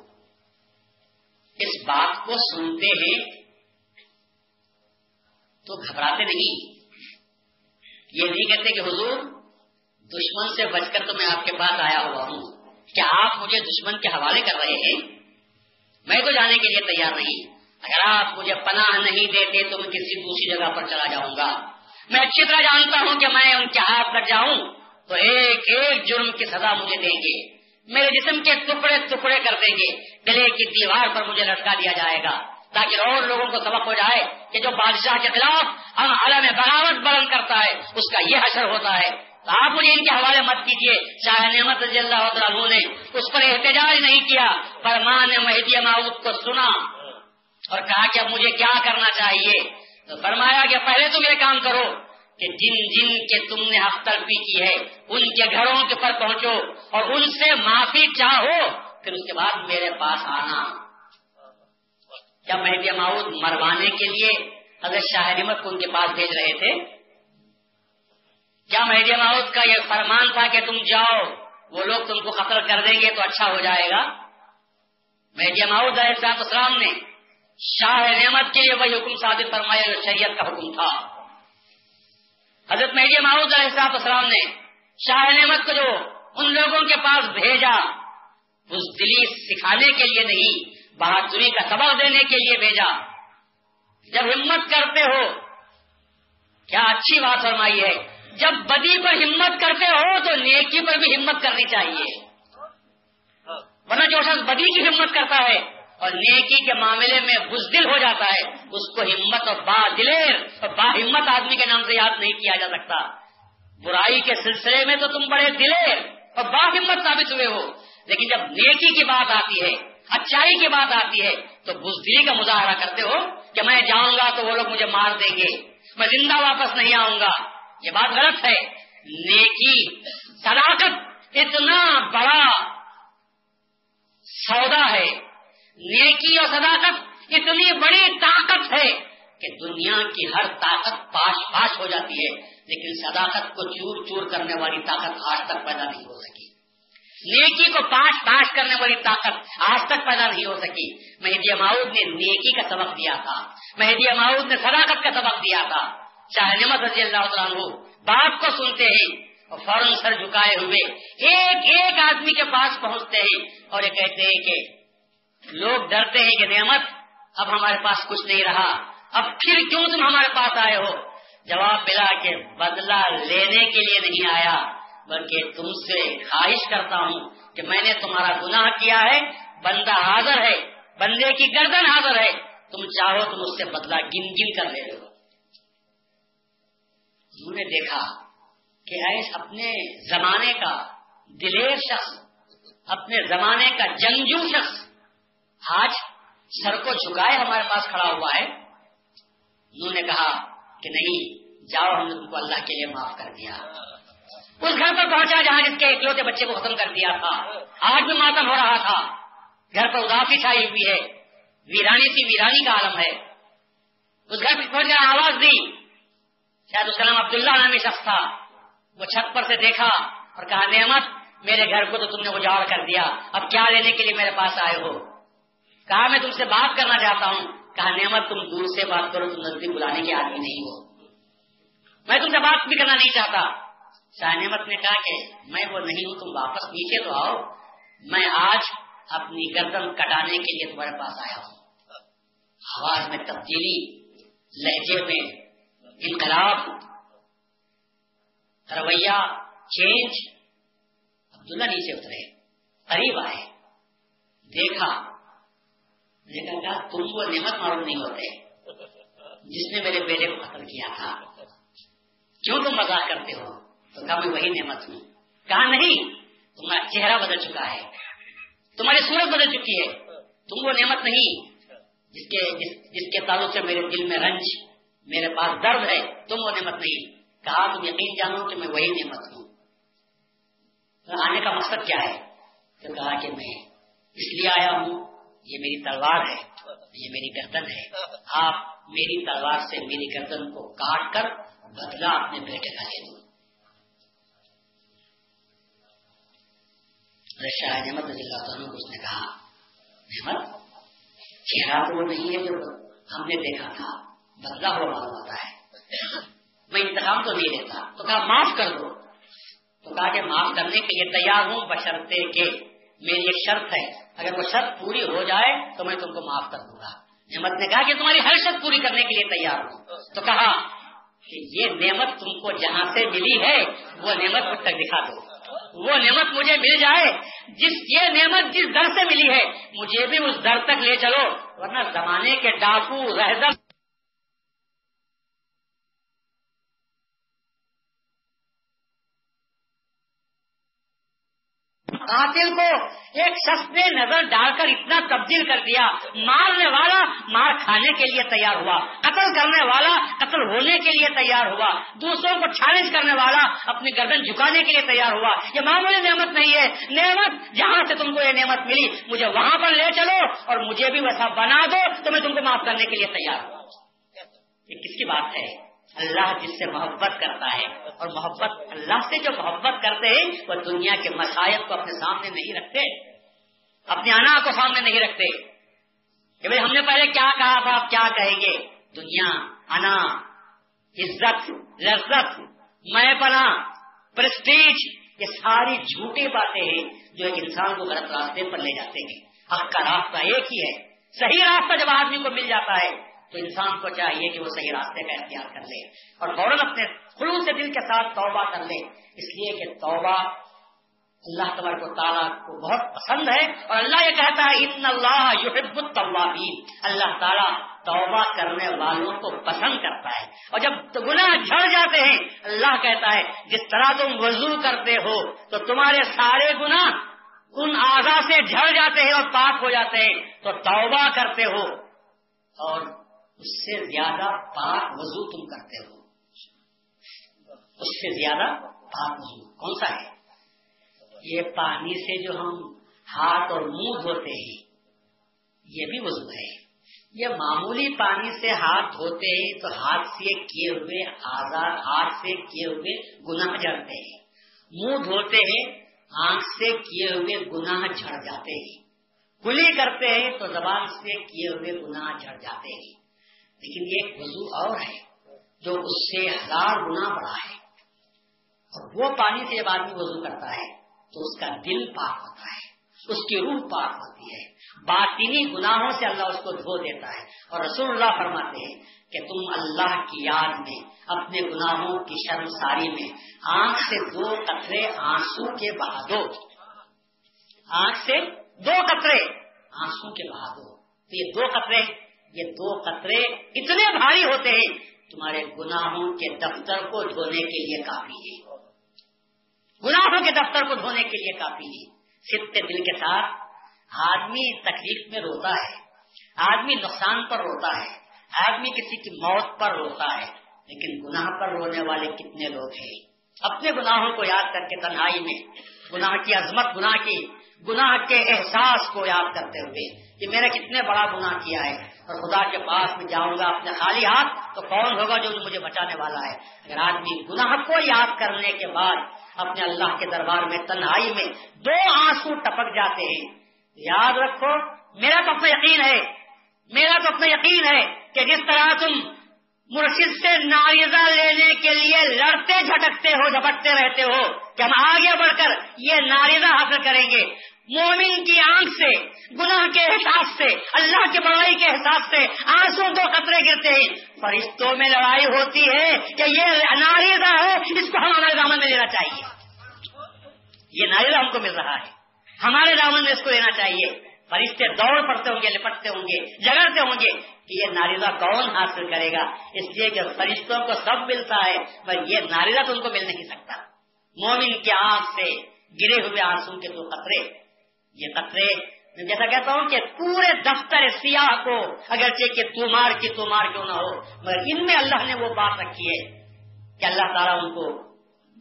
اس بات کو سنتے ہیں تو گھبراتے نہیں۔ یہ نہیں کہتے کہ حضور دشمن سے بچ کر تو میں آپ کے پاس آیا ہوا ہوں۔ کیا آپ مجھے دشمن کے حوالے کر رہے ہیں؟ میں تو جانے کے لیے تیار نہیں۔ اگر آپ مجھے پناہ نہیں دیتے تو میں کسی دوسری جگہ پر چلا جاؤں گا۔ میں اچھی طرح جانتا ہوں کہ میں ان کے ہاتھ کر جاؤں۔ تو ایک ایک جرم کی سزا مجھے دیں گے۔ میرے جسم کے ٹکڑے ٹکڑے کر دیں گے۔ گلے کی دیوار پر مجھے لٹکا دیا جائے گا تاکہ اور لوگوں کو سبق ہو جائے کہ جو بادشاہ کے خلاف ہم عالم بغاوت بلند کرتا ہے، اس کا یہ حشر ہوتا ہے۔ آپ مجھے ان کے حوالے مت کیجیے شاہ نعمت رضی اللہ عنہ نے اس پر احتجاج نہیں کیا، پر ماں نے مہدی معود کو سنا اور کہا کہ اب مجھے کیا کرنا چاہیے؟ تو فرمایا کہ پہلے تم یہ کام کرو۔ کہ جن جن کے تم نے حق تلفی کی ہے، ان کے گھروں کے پر پہنچو اور ان سے معافی چاہو، پھر اس کے بعد میرے پاس آنا۔ کیا مہدی معود مروانے کے لیے اگر شاہ نعمت کو ان کے پاس بھیج رہے تھے؟ کیا مہدی ماؤد کا یہ فرمان تھا کہ تم جاؤ، وہ لوگ تم کو قتل کر دیں گے تو اچھا ہو جائے گا؟ مہدی ماؤد علیہ صاحب اسلام نے شاہ نعمت کے لیے وہی حکم ثابت فرمایا جو شریعت کا حکم تھا۔ حضرت مہدی ماؤد علیہ صاحب اسلام نے شاہ نعمت کو جو ان لوگوں کے پاس بھیجا اس دلی سکھانے کے لیے نہیں، بہادری کا سبق دینے کے لیے بھیجا۔ جب ہمت کرتے ہو، کیا اچھی بات فرمائی ہے۔ جب بدی پر ہمت کرتے ہو، تو نیکی پر بھی ہمت کرنی چاہیے۔ ورنہ جو شخص بدی کی ہمت کرتا ہے اور نیکی کے معاملے میں بزدل ہو جاتا ہے، اس کو ہمت اور با دلیر اور با ہمت آدمی کے نام سے یاد نہیں کیا جا سکتا۔ برائی کے سلسلے میں تو تم بڑے دلیر اور با ہمت ثابت ہوئے ہو، لیکن جب نیکی کی بات آتی ہے اچائی کی بات آتی ہے، تو بزدلی کا مظاہرہ کرتے ہو کہ میں جاؤں گا تو وہ لوگ مجھے مار دیں گے۔ میں زندہ واپس نہیں آؤں گا۔ یہ بات غلط ہے۔ نیکی، صداقت اتنا بڑا سودا ہے۔ نیکی اور صداقت اتنی بڑی طاقت ہے کہ دنیا کی ہر طاقت پاش پاش ہو جاتی ہے، لیکن صداقت کو چور چور کرنے والی طاقت آج تک پیدا نہیں ہو سکی۔ نیکی کو پاش پاش کرنے والی طاقت آج تک پیدا نہیں ہو سکی۔ مہدی ماؤد نے نیکی کا سبق دیا تھا۔ مہدی ماؤد نے صداقت کا سبق دیا تھا۔ چاہے نعمت رضی اللہ عنہ باپ کو سنتے ہیں اور فوراً سر جھکائے ہوئے ایک ایک آدمی کے پاس پہنچتے ہیں اور یہ کہتے ہیں کہ لوگ ڈرتے ہیں کہ نعمت اب ہمارے پاس کچھ نہیں رہا۔ اب پھر کیوں تم ہمارے پاس آئے ہو؟ جواب ملا کہ بدلہ لینے کے لیے نہیں آیا، بلکہ تم سے خواہش کرتا ہوں کہ میں نے تمہارا گناہ کیا ہے، بندہ حاضر ہے، بندے کی گردن حاضر ہے۔ تم چاہو تم اس سے بدلہ گن گن کر لے لو انہوں نے دیکھا کہ ایس اپنے زمانے کا دلیر شخص، اپنے زمانے کا جنگجو شخص آج سر کو جھکائے ہمارے پاس کھڑا ہوا ہے۔ انہوں نے کہا کہ نہیں، جاؤ، ہم نے تم کو اللہ کے لیے معاف کر دیا۔ اس گھر پر پہنچا جہاں جس کے اکلوتے بچے کو ختم کر دیا تھا۔ آج بھی ماتم ہو رہا تھا۔ گھر پر اداسی چھائی ہوئی ہے۔ ویرانی سی ویرانی کا عالم ہے۔ اس گھر پہ پہنچ کر آواز دی۔ شاید السلام عبداللہ نامی شخص تھا۔ وہ چھت پر سے دیکھا اور کہا، نعمت، میرے گھر کو تو تم نے اجاڑ کر دیا۔ اب کیا لینے کے لیے میرے پاس آئے ہو؟ کہا میں تم سے بات کرنا چاہتا ہوں۔ کہا، نعمت، تم دور سے بات کرو، تم نزدیک بلانے کے آدمی نہیں ہو۔ میں تم سے بات بھی کرنا نہیں چاہتا۔ شاہ نعمت نے کہا کہ میں وہ نہیں ہوں، تم واپس نیچے تو آؤ۔ میں آج اپنی گردن کٹانے کے لیے تمہارے پاس آیا ہوں۔ آواز میں تبدیلی، لہجے میں انقلاب، رویہ، چینج۔ عبداللہ نیچے اترے، قریب آئے۔ دیکھا لیکن کہا تم کو نعمت معلوم نہیں ہوتے۔ جس نے میرے بیٹے کو قتل کیا تھا کیوں تم مزاق کرتے ہو تو کہا میں وہی نعمت ہوں۔ کہا نہیں تمہارا چہرہ بدل چکا ہے۔ تمہاری صورت بدل چکی ہے۔ تم وہ نعمت نہیں جس کے جس, جس کے تعلق سے میرے دل میں رنج میرے پاس درد ہے تم وہ نعمت نہیں۔ کہا تم یقین جانو کہ میں وہی نعمت ہوں۔ آنے کا مقصد کیا ہے؟ تو کہا کہ میں اس لیے آیا ہوں یہ میری تلوار ہے یہ میری گردن ہے۔ آپ میری تلوار سے میری گردن کو کاٹ کر بدلا اپنے بیٹے کا لے دو شاہ احمد رضی اللہ عنہ کو اس نے کہا، احمد، چہرہ تو وہ نہیں ہے جو ہم نے دیکھا تھا بدلا ہوا معلوم ہوتا ہے۔ میں انتظام تو نہیں دیتا، تو کہا، معاف کر دو۔ تو کہا کہ معاف کرنے کے لیے تیار ہوں بشرتے کے میری ایک شرط ہے۔ اگر وہ شرط پوری ہو جائے تو میں تم کو معاف کر دوں گا۔ احمد نے کہا کہ تمہاری ہر شرط پوری کرنے کے لیے تیار ہوں تو کہا کہ یہ نعمت تم کو جہاں سے ملی ہے، وہ نعمت مجھ تک دکھا دو۔ وہ نعمت مجھے مل جائے، جس یہ نعمت جس در سے ملی ہے، مجھے بھی اس در تک لے چلو، ورنہ زمانے کے ڈاکو رہدم قاتل کو ایک شخص نے نظر ڈال کر اتنا تبدیل کر دیا۔ مارنے والا مار کھانے کے لیے تیار ہوا۔ قتل کرنے والا قتل ہونے کے لیے تیار ہوا۔ دوسروں کو چیلنج کرنے والا اپنی گردن جھکانے کے لیے تیار ہوا۔ یہ معمولی نعمت نہیں ہے۔ نعمت جہاں سے تم کو یہ نعمت ملی، مجھے وہاں پر لے چلو اور مجھے بھی ویسا بنا دو تو میں تم کو معاف کرنے کے لیے تیار ہوں۔ یہ کس کی بات ہے؟ اللہ جس سے محبت کرتا ہے اور محبت اللہ سے جو محبت کرتے ہیں، وہ دنیا کے مسائل کو اپنے سامنے نہیں رکھتے، اپنے انا کو سامنے نہیں رکھتے۔ کہ بھائی ہم نے پہلے کیا کہا تھا آپ کیا کہیں گے؟ دنیا، انا، عزت، لذت، میں پنا پرسٹیج یہ ساری جھوٹی باتیں ہیں جو ایک انسان کو غلط راستے پر لے جاتے ہیں۔ حق کا راستہ ایک ہی ہے۔ صحیح راستہ جب آدمی کو مل جاتا ہے تو انسان کو چاہیے کہ وہ صحیح راستے کا اختیار کر لے اور فوراً اپنے خلوص دل کے ساتھ توبہ کر لے۔ اس لیے کہ توبہ اللہ تبارک و تعالیٰ کو بہت پسند ہے اور اللہ یہ کہتا ہے اتنا اللہ یحب التوابین اللہ تعالیٰ توبہ کرنے والوں کو پسند کرتا ہے۔ اور جب گناہ جھڑ جاتے ہیں، اللہ کہتا ہے، جس طرح تم وضو کرتے ہو، تو تمہارے سارے گناہ ان آزا سے جھڑ جاتے ہیں اور پاک ہو جاتے ہیں۔ تو توبہ کرتے ہو اور اس سے زیادہ پاک وضو تم کرتے ہو۔ اس سے زیادہ پاک وضو۔ کون سا ہے؟ یہ پانی سے جو ہم ہاتھ اور منہ دھوتے ہیں، یہ بھی وضو ہے۔ یہ معمولی پانی سے ہاتھ دھوتے ہیں تو ہاتھ سے کیے ہوئے آزاد، ہاتھ سے کیے ہوئے گناہ جڑتے ہیں۔ منہ دھوتے ہیں آنکھ سے کیے ہوئے گناہ جھڑ جاتے ہیں۔ کلی کرتے ہیں تو زبان سے کیے ہوئے گناہ جھڑ جاتے ہیں۔ لیکن یہ ایک وضو اور ہے جو اس سے ہزار گنا بڑا ہے۔ اور وہ پانی سے جب آدمی وضو کرتا ہے تو اس کا دل پاک ہوتا ہے، اس کی روح پاک ہوتی ہے۔ باطنی گناہوں سے اللہ اس کو دھو دیتا ہے۔ اور رسول اللہ فرماتے ہیں کہ تم اللہ کی یاد میں، اپنے گناہوں کی شرم ساری میں آنکھ سے دو قطرے آنسو کے بہا دو۔ آنکھ سے دو قطرے آنسو کے بہا دو۔ تو یہ دو قطرے یہ دو قطرے اتنے بھاری ہوتے ہیں، تمہارے گناہوں کے دفتر کو دھونے کے لیے کافی ہے۔ گناہوں کے دفتر کو دھونے کے لیے کافی ہے۔ ستے دل کے ساتھ آدمی تکلیف میں روتا ہے، آدمی نقصان پر روتا ہے، آدمی کسی کی موت پر روتا ہے۔ لیکن گناہ پر رونے والے کتنے لوگ ہیں؟ اپنے گناہوں کو یاد کر کے تنہائی میں، گناہ کی عظمت، گناہ کی، گناہ کے احساس کو یاد کرتے ہوئے کہ میں نے کتنے بڑا گناہ کیا ہے۔ اور خدا کے پاس میں جاؤں گا اپنے خالی ہاتھ، تو کون ہوگا جو مجھے بچانے والا ہے۔ اگر آدمی گناہ کو یاد کرنے کے بعد اپنے اللہ کے دربار میں، تنہائی میں دو آنسو ٹپک جاتے ہیں۔ یاد رکھو، میرا تو اپنا یقین ہے، میرا تو اپنا یقین ہے کہ جس طرح تم مرشد سے ناریزہ لینے کے لیے لڑتے جھٹکتے ہو جھپٹتے رہتے ہو، کہ ہم آگے بڑھ کر یہ ناریزہ حاصل کریں گے۔ مومن کی آنکھ سے، گناہ کے احساس سے، اللہ کی بڑائی کے احساس سے آنسو دو قطرے گرتے ہیں۔ فرشتوں میں لڑائی ہوتی ہے کہ یہ ناریزہ ہے، اس کو ہمارے دامن میں لینا چاہیے۔ یہ ناریزہ ہم کو مل رہا ہے۔ ہمارے دامن میں اس کو لینا چاہیے۔ فرشتے دوڑ پڑتے ہوں گے، لپٹتے ہوں گے جگڑتے ہوں گے کہ یہ ناریزہ کون حاصل کرے گا۔ اس لیے کہ فرشتوں کو سب ملتا ہے، پر یہ ناریزہ تو ان کو مل نہیں سکتا۔ مومن کی آنکھ سے گرے ہوئے آنسو کے دو قطرے یہ قطرے میں جیسا کہتا ہوں کہ پورے دفتر سیاہ کو، اگرچہ کہ تمار کی تمار کیوں نہ ہو، مگر ان میں اللہ نے وہ بات رکھی ہے کہ اللہ تعالیٰ ان کو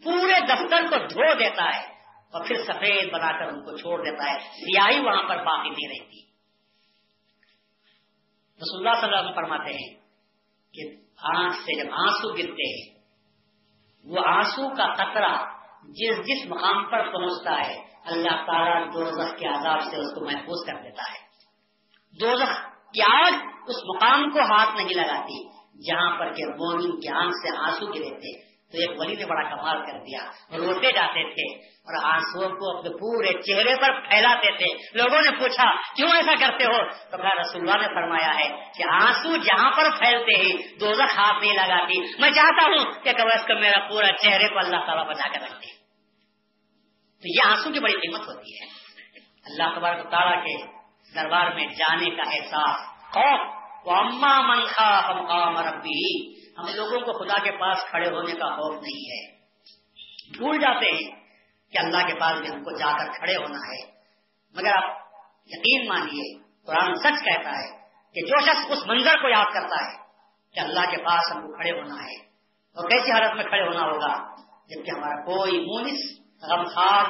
پورے دفتر کو دھو دیتا ہے اور پھر سفید بنا کر ان کو چھوڑ دیتا ہے۔ سیاہی وہاں پر باقی نہیں رہتی۔ رسول اللہ صلی اللہ علیہ وسلم فرماتے ہیں کہ آنکھ سے جب آنسو گرتے ہیں، وہ آنسو کا قطرہ جس جس مقام پر پہنچتا ہے اللہ تعالیٰ دوزخ کے عذاب سے اس کو محفوظ کر دیتا ہے۔ دوزخ کی آگ اس مقام کو ہاتھ نہیں لگاتی جہاں پر کہ مومن کی آنکھ سے آنسو گرے تھے۔ تو ایک ولی نے بڑا کمال کر دیا۔ روتے جاتے تھے اور آنسو کو اپنے پورے چہرے پر پھیلاتے تھے۔ لوگوں نے پوچھا، کیوں ایسا کرتے ہو؟ تو رسول اللہ نے فرمایا ہے کہ آنسو جہاں پر پھیلتے ہیں، دوزخ ہاتھ نہیں لگاتی۔ میں چاہتا ہوں کہ کو میرا پورا چہرے کو اللہ تعالیٰ بچا کر رکھتے۔ تو یہ آنسو کی بڑی قیمت ہوتی ہے۔ اللہ تبارک تعالیٰ کے دربار میں جانے کا احساس۔ خوف اما من خا ربی، ہم لوگوں کو خدا کے پاس کھڑے ہونے کا خوف نہیں ہے۔ بھول جاتے ہیں کہ اللہ کے پاس بھی ہم کو جا کر کھڑے ہونا ہے۔ مگر آپ یقین مانیے، قرآن سچ کہتا ہے کہ جو شخص اس منظر کو یاد کرتا ہے کہ اللہ کے پاس ہم کو کھڑے ہونا ہے اور کیسی حالت میں کھڑے ہونا ہوگا، جبکہ ہمارا کوئی مونس غمخار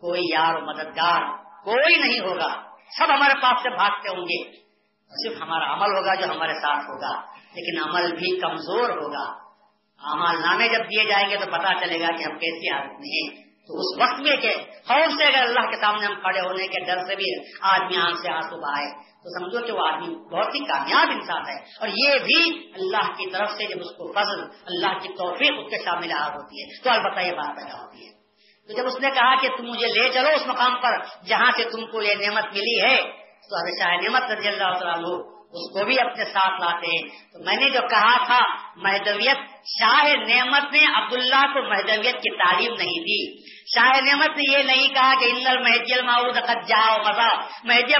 کوئی یار و مددگار کوئی نہیں ہوگا۔ سب ہمارے پاس سے بھاگتے ہوں گے۔ صرف ہمارا عمل ہوگا جو ہمارے ساتھ ہوگا، لیکن عمل بھی کمزور ہوگا۔ عمل نامے جب دیے جائیں گے تو پتا چلے گا کہ ہم کیسی حالت میں ہیں۔ تو اس وقت میں کہ خوف سے اگر اللہ کے سامنے ہم کھڑے ہونے کے ڈر سے بھی آدمی آنکھ سے آنسو بہائے، تو سمجھو کہ وہ آدمی بہت ہی کامیاب انسان ہے۔ اور یہ بھی اللہ کی طرف سے جب اس کو فضل، اللہ کی توفیق اس کے شامل ہوتی ہے، تو البتہ یہ بات پیدا ہوتی ہے۔ تو جب اس نے کہا کہ تم مجھے لے چلو اس مقام پر جہاں سے تم کو یہ نعمت ملی ہے، تو ابھی شاہ نعمت رضی اللہ تعالیٰ اس کو بھی اپنے ساتھ لاتے ہیں۔ تو میں نے جو کہا تھا مہدویت شاہ نعمت نے عبداللہ کو مہدویت کی تعلیم نہیں دی۔ شاہ نعمت نے یہ نہیں کہا کہ اندر مہدی الماؤد جاؤ مزہ مہدی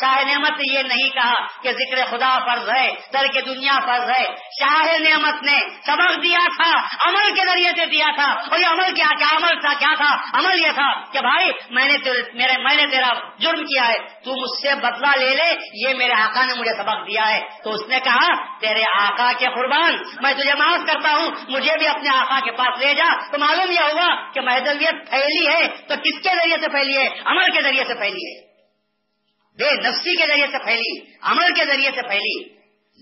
شاہ نعمت نے یہ نہیں کہا کہ ذکر خدا فرض ہے در کے دنیا فرض ہے۔ شاہ نعمت نے سبق دیا تھا عمل کے ذریعے سے دیا تھا اور یہ عمل کیا کیا عمل تھا کیا تھا عمل یہ تھا کہ بھائی میں نے میرے میں نے تیرا جرم کیا ہے تو مجھ سے بدلہ لے لے یہ میرے آقا نے مجھے سبق دیا ہے تو اس نے کہا تیرے آقا کے قربان میں تجھے معاف کرتا ہوں، مجھے بھی اپنے آقا کے پاس لے جا۔ تو معلوم یہ ہوگا کہ محدودیت پھیلی ہے۔ تو کس کے ذریعے سے پھیلی ہے؟ عمل کے ذریعے سے پھیلی ہے۔ بے نفسی کے ذریعے سے پھیلی، عمل کے ذریعے سے پھیلی۔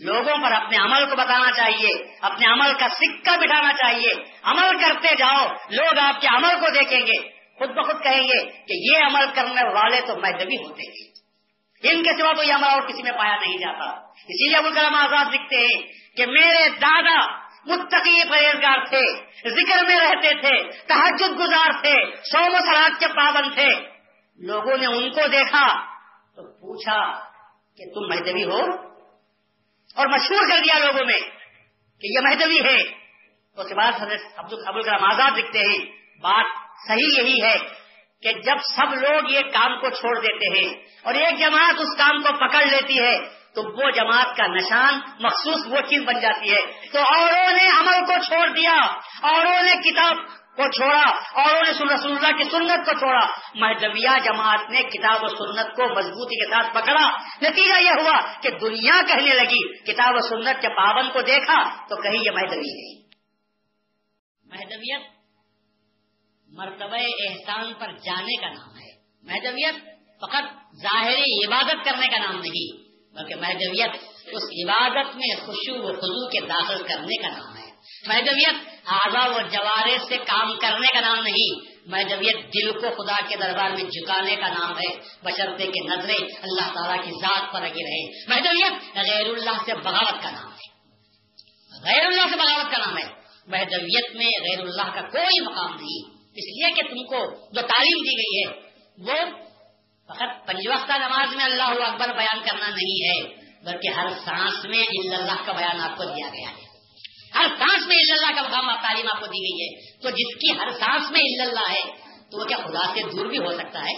لوگوں پر اپنے عمل کو بتانا چاہیے، اپنے عمل کا سکہ بٹھانا چاہیے۔ عمل کرتے جاؤ، لوگ آپ کے عمل کو دیکھیں گے۔ خود بخود کہیں گے کہ یہ عمل کرنے والے تو محدبی ہوتے ہیں۔ ان کے سوا تو یہ عمل اور کسی میں پایا نہیں جاتا۔ اسی لیے ابو کلام آزاد لکھتے ہیں کہ میرے دادا متقی پرہیزگار تھے، ذکر میں رہتے تھے تحجد گزار تھے سو مسلات کے پابند تھے۔ لوگوں نے ان کو دیکھا تو پوچھا کہ تم مہدوی ہو؟ اور مشہور کر دیا لوگوں میں کہ یہ مہدوی ہے۔ اس کے بعد حضرت ابو الکلام آزاد لکھتے ہیں، بات صحیح یہی ہے کہ جب سب لوگ یہ کام کو چھوڑ دیتے ہیں اور ایک جماعت اس کام کو پکڑ لیتی ہے تو وہ جماعت کا نشان مخصوص وہ چیز بن جاتی ہے۔ تو اوروں نے عمل کو چھوڑ دیا، اوروں نے کتاب کو چھوڑا، اوروں نے رسول اللہ کی سنت کو چھوڑا۔ مہدویہ جماعت نے کتاب و سنت کو مضبوطی کے ساتھ پکڑا۔ نتیجہ یہ ہوا کہ دنیا کہنے لگی، کتاب و سنت کے پابند کو دیکھا تو کہیں یہ مہدوی ہے۔ مہدویت مرتبہ احسان پر جانے کا نام ہے۔ مہدویت فقط ظاہری عبادت کرنے کا نام نہیں۔ بلکہ محدویت اس عبادت میں خوشو و خزو کے داخل کرنے کا نام ہے۔ محدویت اعضا و جوارے سے کام کرنے کا نام نہیں محدویت دل کو خدا کے دربار میں جھکانے کا نام ہے۔ بشرتے کے نظریں اللہ تعالیٰ کی ذات پر لگی رہے محدویت غیر اللہ سے بغاوت کا نام ہے۔ غیر اللہ سے بغاوت کا نام ہے۔ محدویت میں غیر اللہ کا کوئی مقام نہیں۔ اس لیے کہ تم کو جو تعلیم دی گئی ہے، وہ فقط پنج وقت نماز میں اللہ اکبر بیان کرنا نہیں ہے، بلکہ ہر سانس میں اللہ کا بیان آپ کو دیا گیا ہے۔ ہر سانس میں اللہ کا مقام تعلیم آپ کو دی گئی ہے۔ تو جس کی ہر سانس میں اللہ ہے، تو وہ کیا خدا سے دور بھی ہو سکتا ہے؟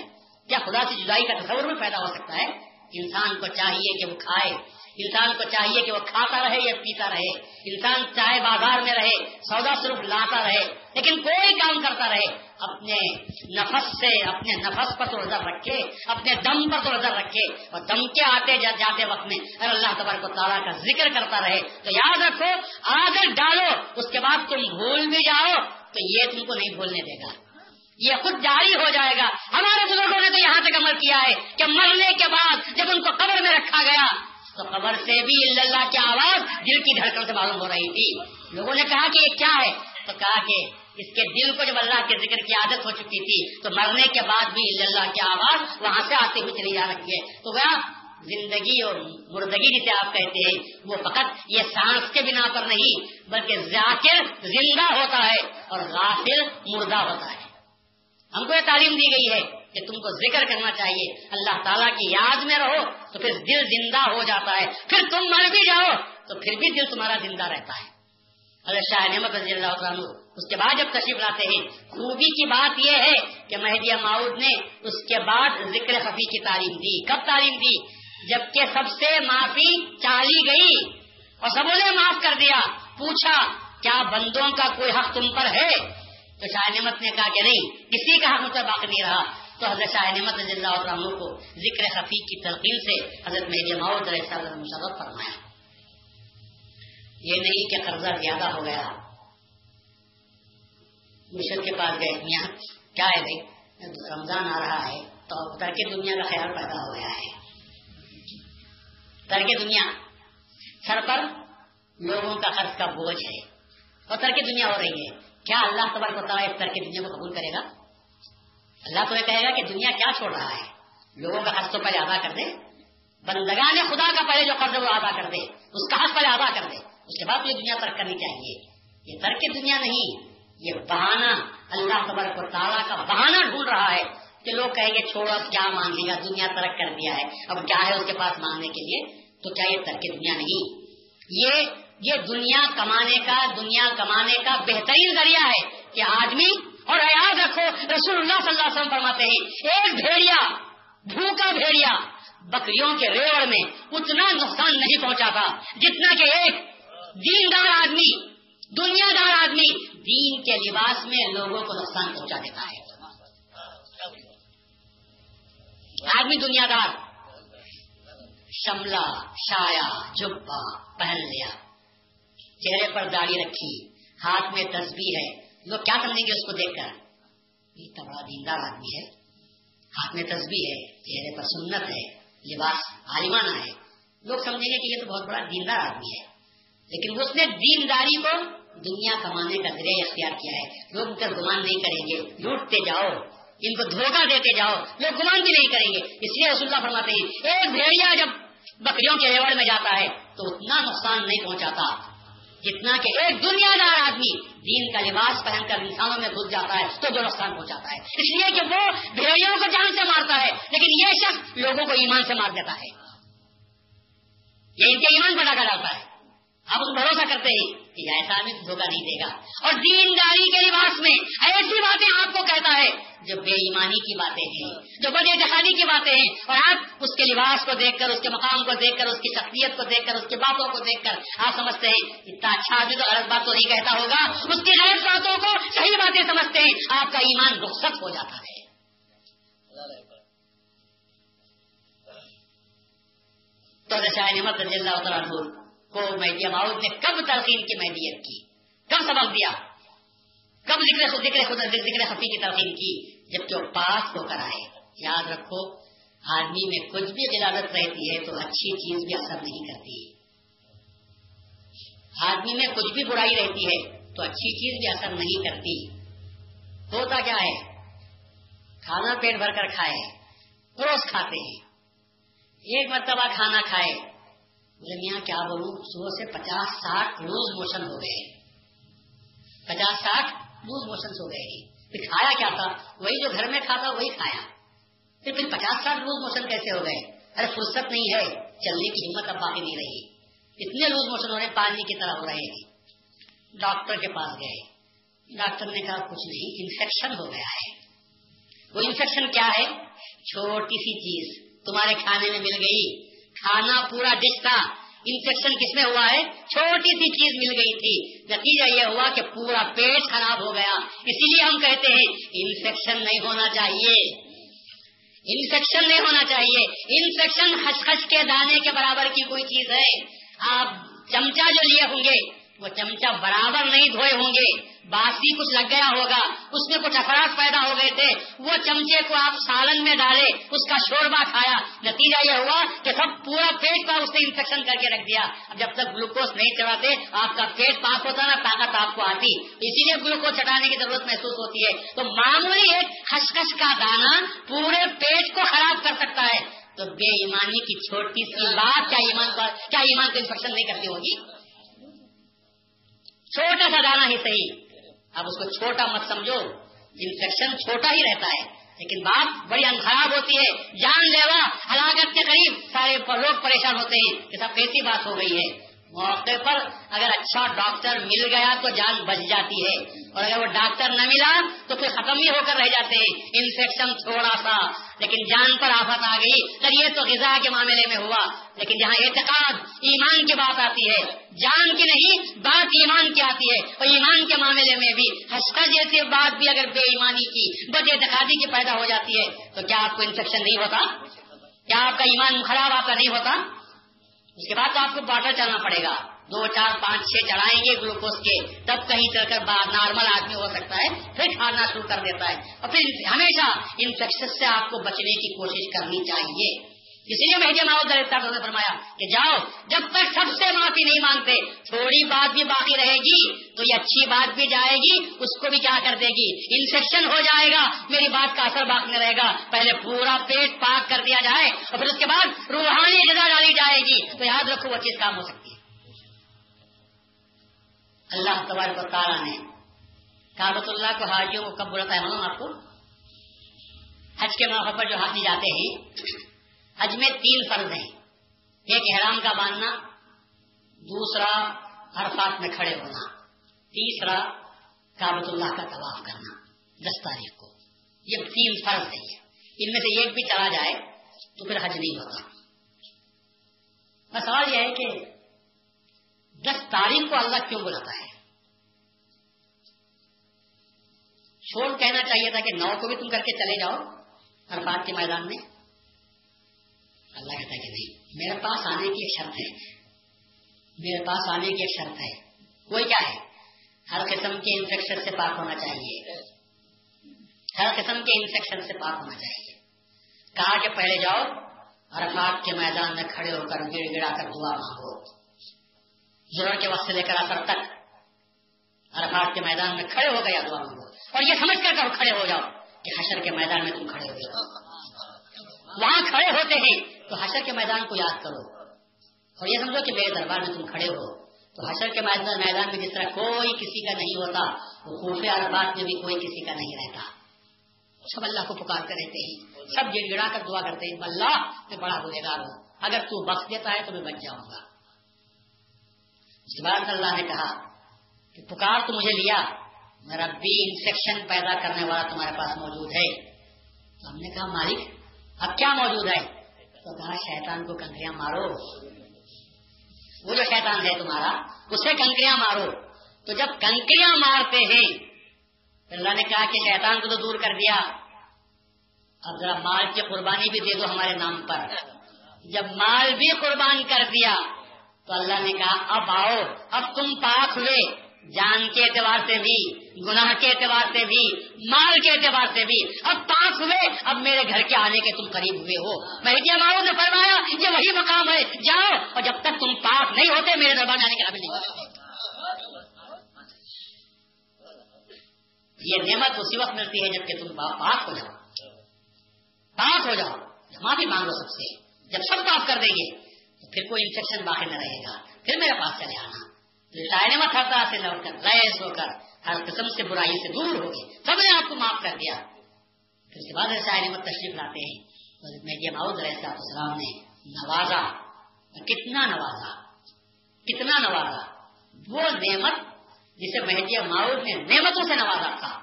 کیا خدا سے جدائی کا تصور بھی پیدا ہو سکتا ہے؟ انسان کو چاہیے کہ وہ کھائے، انسان کو چاہیے کہ وہ کھاتا رہے یا پیتا رہے۔ انسان چاہے بازار میں رہے، سودا صرف لاتا رہے لیکن کوئی کام کرتا رہے، اپنے نفس سے، اپنے نفس پر تو نظر رکھے، اپنے دم پر تو نظر رکھے اور دم کے آتے جاتے وقت میں اگر اللہ تبار کو تعالیٰ کا ذکر کرتا رہے تو یاد رکھو آدر ڈالو، اس کے بعد تم بھول بھی جاؤ تو یہ تم کو نہیں بھولنے دے گا۔ یہ خود جاری ہو جائے گا۔ ہمارے بزرگوں نے تو یہاں تک عمل کیا ہے کہ مرنے کے بعد جب ان کو قبر میں رکھا گیا تو قبر سے بھی اللہ کی آواز دل کی دھڑکن سے معلوم ہو رہی تھی۔ لوگوں نے کہا کہ یہ کیا ہے؟ تو کہا کہ اس کے دل کو جب اللہ کے ذکر کی عادت ہو چکی تھی، تو مرنے کے بعد بھی اللہ کی آواز وہاں سے آتے ہوئے چلی جا رکھی ہے۔ تو وہ زندگی اور مردگی جسے آپ کہتے ہیں، وہ فقط یہ سانس کے بنا پر نہیں، بلکہ ذاکر زندہ ہوتا ہے اور غافل مردہ ہوتا ہے۔ ہم کو یہ تعلیم دی گئی ہے کہ تم کو ذکر کرنا چاہیے۔ اللہ تعالیٰ کی یاد میں رہو تو پھر دل زندہ ہو جاتا ہے۔ پھر تم مر بھی جاؤ تو پھر بھی دل تمہارا زندہ رہتا ہے۔ حضرت شاہ نعمت رضی اللہ عنہ اس کے بعد جب تشریف لاتے ہیں، خوبی کی بات یہ ہے کہ مہدیہ ماؤد نے اس کے بعد ذکر خفی کی تعلیم دی۔ کب تعلیم دی؟ جبکہ سب سے معافی چالی گئی اور سبوں نے معاف کر دیا۔ پوچھا، کیا بندوں کا کوئی حق تم پر ہے؟ تو شاہ نعمت نے کہا کہ نہیں، کسی کا حق پر باقی نہیں رہا۔ تو حضرت شاہ نعمت رضی اللہ عنہ کو ذکر خفی کی تلقین سے حضرت مہدی ماؤد علیہ السلام مشرف فرمایا۔ یہ نہیں کہ قرضہ زیادہ ہو گیا۔ مرشد کے پاس گئے یہاں، کیا ہے بھائی؟ رمضان آ رہا ہے تو ترک دنیا کا خیال پیدا ہو گیا ہے۔ ترک دنیا، سر پر لوگوں کا قرض کا بوجھ ہے۔ اور ترک دنیا ہو رہی ہے۔ کیا اللہ تبارک و تعالیٰ اس ترک دنیا کو قبول کرے گا؟ اللہ تو یہ کہے گا کہ دنیا کیا چھوڑ رہا ہے؟ لوگوں کا قرض تو پہلے ادا کر دے۔ بندگان خدا کا پہلے جو قرض وہ ادا کر دے۔ اس کا حق پہلے ادا کر دے۔ اس کے بعد یہ دنیا ترک کرنی چاہیے۔ یہ ترک دنیا نہیں۔ یہ بہانا اللہ تبارک و تعالیٰ کا بہانا ڈھونڈ رہا ہے کہ لوگ کہیں گے چھوڑو کیا مانگ لے گا؟ دنیا ترک کر دیا ہے۔ اب کیا ہے اس کے پاس مانگنے کے لیے؟ تو کیا یہ ترک دنیا نہیں؟ یہ یہ دنیا کمانے کا، دنیا کمانے کا بہترین ذریعہ ہے کہ آدمی اور یاد رکھو۔ رسول اللہ صلی اللہ علیہ وسلم فرماتے ہیں، ایک بھیڑیا، بھوکا بھیڑیا بکریوں کے ریوڑ میں اتنا نقصان نہیں پہنچا تھا جتنا کہ ایک دیندار آدمی، دنیا دار آدمی دین کے لباس میں لوگوں کو نقصان پہنچا دیتا ہے۔ آدمی دنیا دار شملہ شایا جبا پہن لیا چہرے پر داڑھی رکھی، ہاتھ میں تصویر ہے۔ لوگ کیا سمجھیں گے اس کو دیکھ کر؟ یہ تو بڑا دیندار آدمی ہے۔ ہاتھ میں تصویر ہے، چہرے پر سنت ہے، لباس عالمانہ ہے۔ لوگ سمجھیں گے کہ یہ تو بہت بڑا دیندار آدمی ہے۔ لیکن اس نے دینداری کو دنیا کمانے کا ذریعہ اختیار کیا ہے۔ لوگ ان کا گمان نہیں کریں گے۔ لوٹتے جاؤ۔ ان کو دھوکہ دیتے جاؤ۔ لوگ گمان بھی نہیں کریں گے۔ اس لیے رسول اللہ فرماتے ہیں، ایک بھیڑیا جب بکریوں کے ریوڑ میں جاتا ہے، تو اتنا نقصان نہیں پہنچاتا۔ جتنا کہ ایک دنیا دار آدمی دین کا لباس پہن کر انسانوں میں گھس جاتا ہے، تو جو نقصان پہنچاتا ہے۔ اس لیے کہ وہ بھیڑیوں کو جان سے مارتا ہے، لیکن یہ شخص لوگوں کو ایمان سے مار دیتا ہے۔ یہ ان کے ایمان بنا کر ڈالتا ہے۔ آپ اس بھروسہ کرتے ہیں۔ کہ ایسا آدمی دھوکہ نہیں دے گا۔ اور دینداری کے لباس میں ایسی باتیں آپ کو کہتا ہے جو بے ایمانی کی باتیں ہیں، جو بڑے جہانی کی باتیں ہیں۔ اور آپ اس کے لباس کو دیکھ کر، اس کے مقام کو دیکھ کر، اس کی شخصیت کو دیکھ کر، اس کی باتوں کو دیکھ کر آپ سمجھتے ہیں، اتنا اچھا آدمی تو غلط بات تو نہیں کہتا ہوگا۔ اس کی غلط باتوں کو صحیح باتیں سمجھتے ہیں۔ آپ کا ایمان رخصت ہو جاتا ہے۔ تو نعمت رضی اللہ تعالیٰ کو مہدی ماؤد نے کب تلقین کی مہدیت کی؟ کب سبق دیا؟ کب ذکر ذکر خود ذکر خفی کی تلقین کی؟ جب پاس ہو کر آئے۔ یاد رکھو، آدمی میں کچھ بھی غلادت رہتی ہے تو اچھی چیز بھی اثر نہیں کرتی۔ آدمی میں کچھ بھی برائی رہتی ہے تو اچھی چیز بھی اثر نہیں کرتی۔ ہوتا کیا ہے؟ کھانا پیٹ بھر کر کھائے۔ پروس کھاتے ہیں۔ ایک مرتبہ کھانا کھائے۔ بولے میاں کیا بولوں؟ صبح سے پچاس ساٹھ لوز موشن ہو گئے۔ پچاس ساٹھ لوز موشن ہو گئے جی۔ پھر کھایا کیا تھا؟ وہی جو گھر میں کھاتا وہی کھایا۔ پھر پھر پچاس ساٹھ لوز موشن کیسے ہو گئے؟ ارے فرصت نہیں ہے، چلنے کی ہمت اب باقی نہیں رہی۔ اتنے لوز موشن ہو رہے، پانی کی طرح ہو رہے ہیں ڈاکٹر کے پاس گئے۔ ڈاکٹر نے کہا، کچھ نہیں، انفیکشن ہو گیا ہے۔ وہ انفیکشن کیا ہے؟ چھوٹی سی چیز۔ تمہارے کھانے میں مل گئی۔ کھانا پورا ڈش تھا۔ انفیکشن کس میں ہوا ہے؟ چھوٹی سی چیز مل گئی تھی۔ نتیجہ یہ ہوا کہ پورا پیٹ خراب ہو گیا۔ اسی لیے ہم کہتے ہیں انفیکشن نہیں ہونا چاہیے۔ انفیکشن نہیں ہونا چاہیے۔ انفیکشن خچ کے دانے کے برابر کی کوئی چیز ہے۔ آپ چمچا جو لیے ہوں گے وہ چمچا برابر نہیں دھوئے ہوں گے، باسی کچھ لگ گیا ہوگا، اس میں کچھ افراد پیدا ہو گئے تھے، وہ چمچے کو آپ سالن میں ڈالے، اس کا شوربا کھایا۔ نتیجہ یہ ہوا کہ سب پورا پیٹ کا اس نے انفیکشن کر کے رکھ دیا۔ جب تک گلوکوز نہیں چڑھاتے، آپ کا پیٹ پاک ہوتا نا، طاقت آپ کو آتی۔ اسی لیے گلوکوز چڑھانے کی ضرورت محسوس ہوتی ہے۔ تو معمولی ایک خشکش کا دانا پورے پیٹ کو خراب کر سکتا ہے۔ تو بے ایمانی کی چھوٹی سی بات، کیا ایمان پر کیا ایمان کو انفیکشن نہیں کرتی ہوگی؟ چھوٹا سا دانا ہی صحیح۔ اب اس کو چھوٹا مت سمجھو۔ انفیکشن چھوٹا ہی رہتا ہے۔ لیکن بات بڑی خراب ہوتی ہے۔ جان لیوا، ہلاکت کے قریب سارے لوگ پریشان ہوتے ہیں کہ سب کیسی بات ہو گئی ہے۔ موقع پر اگر اچھا ڈاکٹر مل گیا تو جان بچ جاتی ہے۔ اور اگر وہ ڈاکٹر نہ ملا تو پھر ختم ہی ہو کر رہ جاتے ہیں۔ انفیکشن تھوڑا سا، لیکن جان پر آفت آ گئی۔ سر یہ تو غذا کے معاملے میں ہوا۔ لیکن جہاں اعتقاد، ایمان کی بات آتی ہے، جان کی نہیں، بات ایمان کی آتی ہے۔ اور ایمان کے معاملے میں بھی ہستا جیسی بات بھی اگر بے ایمانی کی، بد اعتقادی کی پیدا ہو جاتی ہے، تو کیا آپ کو انفیکشن نہیں ہوتا؟ کیا آپ کا ایمان خراب آپ کا نہیں ہوتا؟ اس کے بعد تو آپ کو باٹر چلنا پڑے گا۔ دو چار پانچ چھ چڑھائیں گے گلوکوز کے، تب کہیں چل کر نارمل آدمی ہو سکتا ہے، پھر کھانا شروع کر دیتا ہے۔ اور پھر ہمیشہ انفیکشن سے آپ کو بچنے کی کوشش کرنی چاہیے۔ اسی لیے مہدی ماؤ نے فرمایا کہ جاؤ، جب تک سب سے معافی نہیں مانگتے، تھوڑی بات بھی باقی رہے گی تو یہ اچھی بات بھی جائے گی، اس کو بھی کیا کر دے گی؟ انفیکشن ہو جائے گا، میری بات کا اثر باقی رہے گا۔ پہلے پورا پیٹ پاک کر دیا جائے اور پھر اس کے بعد روحانی غذا ڈالی جائے گی۔ تو یاد رکھو وہ چیز کام ہو سکتی ہے۔ اللہ تبارک و تعالیٰ نے کابت اللہ کو حاجیوں کو کب بولتا ہے، معلوم آپ کو؟ حج کے موقع پر جو حاجی جاتے ہیں، حج میں تین فرض ہیں۔ ایک احرام کا باندھنا، دوسرا عرفات میں کھڑے ہونا، تیسرا کابت اللہ کا طواف کرنا، دس تاریخ کو۔ یہ تین فرض ہیں۔ ان میں سے ایک بھی چلا جائے تو پھر حج نہیں ہوتا سوال یہ ہے کہ دس تاریخ کو اللہ کیوں بلاتا ہے؟ چھوڑ کہنا چاہیے تھا کہ نو کو بھی تم کر کے چلے جاؤ عرفات کے میدان میں۔ اللہ کہتا ہے کہ نہیں، میرے پاس آنے کی ایک شرط ہے۔ میرے پاس آنے کی ایک شرط ہے۔ کوئی کیا ہے؟ ہر قسم کے انفیکشن سے پاک ہونا چاہیے۔ ہر قسم کے انفیکشن سے پاک ہونا چاہیے۔ کہا کہ پہلے جاؤ، عرفات کے میدان میں کھڑے ہو کر گڑ گڑا کر دعا مانگو۔ ضرور کے وقت سے لے کر اثر تک۔ عرفات کے میدان میں کھڑے ہو گیا دعا مانگو اور یہ سمجھ کر کر کھڑے ہو جاؤ کہ حشر کے میدان میں تم کھڑے ہو جاؤ وہاں کھڑے ہوتے ہیں تو حشر کے میدان کو یاد کرو۔ اور یہ سمجھو کہ میرے دربار میں تم کھڑے ہو۔ تو حشر کے میدان میں جس طرح کوئی کسی کا نہیں ہوتا، وہ خوف عربات میں بھی کوئی کسی کا نہیں رہتا۔ سب اللہ کو پکار کر رہتے ہیں۔ سب گڑ گڑا کر دعا کرتے ہیں، اللہ میں بڑا گنہ ہوں۔ اگر تو بخش دیتا ہے تو میں بچ جاؤں گا۔ اس کے بعد اللہ نے کہا کہ پکار تو مجھے لیا میرا بھی انفیکشن پیدا کرنے والا تمہارے پاس موجود ہے۔ تو ہم نے کہا، مالک، اب کیا موجود ہے؟ تو کہا، شیطان کو کنکریاں مارو۔ وہ جو شیطان ہے تمہارا اسے کنکریاں مارو۔ تو جب کنکریاں مارتے ہیں تو اللہ نے کہا کہ شیطان کو تو دور کر دیا۔ اب ذرا مال کی قربانی بھی دے دو ہمارے نام پر۔ جب مال بھی قربان کر دیا تو اللہ نے کہا، اب آؤ، اب تم پاک ہوئے۔ جان کے اعتبار سے بھی، گناہ کے اعتبار سے بھی، مال کے اعتبار سے بھی۔ اب پاک ہوئے، اب میرے گھر کے آنے کے تم قریب ہوئے ہو۔ میں مارو نے فرمایا، یہ وہی مقام ہے، جاؤ۔ اور جب تک تم پاک نہیں ہوتے، میرے دربار آنے کے قابل نہیں۔ یہ نعمت اسی وقت ملتی ہے جبکہ تم پاک ہو جاؤ۔ پاک ہو جاؤ۔ معافی مانگو سب سے۔ جب سب معاف کر دیں گے۔ پھر کوئی انفیکشن باقی نہ رہے گا۔ پھر میرے پاس چلے آنا۔ شاعر مت ہر طرح سے لوٹ کر ریس ہو کر، ہر قسم سے برائی سے دور ہو گئے۔ سب نے آپ کو معاف کر دیا۔ پھر اس کے بعد شاعر مت تشریف لاتے ہیں۔ میں یہ ماؤد رہے السلام نے نوازا۔ کتنا نوازا؟ کتنا نوازا؟ وہ نعمت جسے مہدی ماؤد نے نعمتوں سے نوازا تھا۔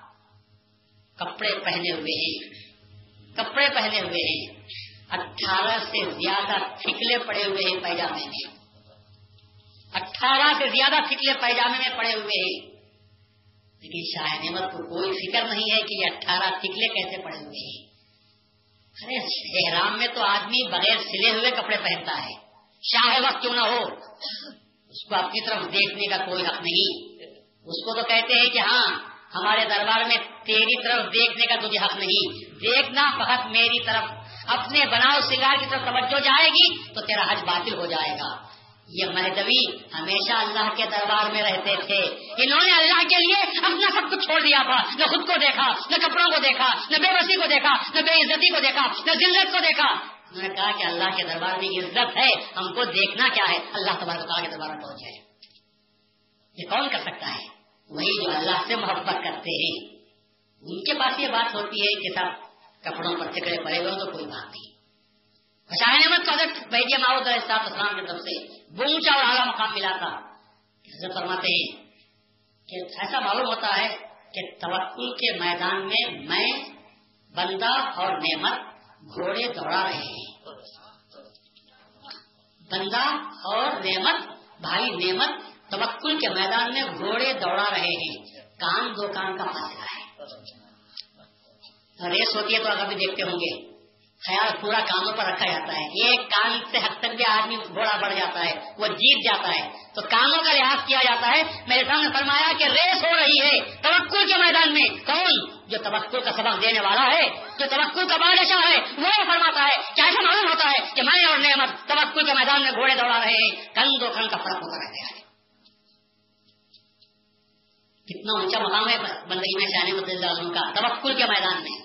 کپڑے پہنے ہوئے ہیں۔ کپڑے پہنے ہوئے ہیں۔ اٹھارہ سے زیادہ ٹھکلے پڑے ہوئے ہیں پیجامے میں۔ اٹھارہ سے زیادہ ٹھکلے پیجامے میں پڑے ہوئے ہیں۔ لیکن شاہ نعمت کو کوئی فکر نہیں ہے کہ یہ اٹھارہ ٹھکلے کیسے پڑے ہوئے ہیں۔ ارے، احرام میں تو آدمی بغیر سلے ہوئے کپڑے پہنتا ہے۔ شاہ وقت کیوں نہ ہو؟ اس کو اپنی طرف دیکھنے کا کوئی حق نہیں۔ اس کو تو کہتے ہیں کہ ہاں ہمارے دربار میں تیری طرف دیکھنے کا تجھے حق نہیں۔ دیکھنا فقط میری طرف۔ اپنے بناؤ سنگار کی طرف توجہ جائے گی تو تیرا حج باطل ہو جائے گا۔ یہ مہدوی ہمیشہ اللہ کے دربار میں رہتے تھے۔ انہوں نے اللہ کے لیے اپنا سب کچھ چھوڑ دیا تھا۔ نہ خود کو دیکھا، نہ کپڑوں کو دیکھا، نہ بے بسی کو دیکھا، نہ بے عزتی کو دیکھا، نہ ذلت کو دیکھا۔ انہوں نے کہا کہ اللہ کے دربار میں عزت ہے، ہم کو دیکھنا کیا ہے؟ اللہ تبارک کے دربار میں پہنچے۔ یہ کون کر سکتا ہے؟ وہی جو اللہ سے محبت کرتے ہیں۔ ان کے پاس یہ بات ہوتی ہے کہ سب کپڑوں پر ٹکڑے پڑے ہوئے تو کوئی بات نہیں۔ شاہ احمد کو اگر بیٹھے ماؤد اسلام کی طرف سے اونچا اور اعلیٰ مقام ملا تھا۔ حضرت فرماتے ہیں کہ ایسا معلوم ہوتا ہے کہ توکل کے میدان میں میں، بندہ اور نعمت گھوڑے دوڑا رہے ہیں۔ بندہ اور نعمت، بھائی نعمت توکل کے میدان میں گھوڑے دوڑا رہے ہیں۔ کان دو کان کا فاصلہ ہے۔ ریس ہوتی ہے تو اگر بھی دیکھتے ہوں گے۔ خیال پورا کانوں پر رکھا جاتا ہے۔ ایک کان سے حد تک بھی آدمی گھوڑا بڑھ جاتا ہے، وہ جیت جاتا ہے۔ تو کانوں کا لحاظ کیا جاتا ہے؟ میرے سامنے فرمایا کہ ریس ہو رہی ہے۔ توقع کے میدان میں کون؟ جو توقع کا سبق دینے والا ہے، جو توقع کا بادشاہ ہے، وہ فرماتا ہے۔ کیا ایسا معلوم ہوتا ہے کہ میں اور نعمت توقع کے میدان میں گھوڑے دوڑا رہے ہیں؟ کن دو کن کا فرق ہوتا رہ گیا ہے کتنا اونچا مقام ہے بندگی میں شاہ کا توقع کے میدان میں۔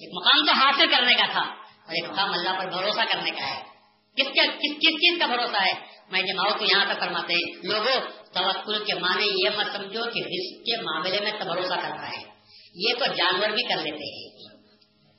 ایک مقام تو حاصل کرنے کا تھا، اور ایک مقام اللہ پر بھروسہ کرنے کا ہے۔ کس کس کس چیز کا بھروسہ ہے؟ میں جماؤ کو یہاں تک فرماتے ہیں، لوگوں، توکل کے معنی یہ مت سمجھو کہ رزق کے معاملے میں بھروسہ کرنا ہے۔ یہ تو جانور بھی کر لیتے ہیں۔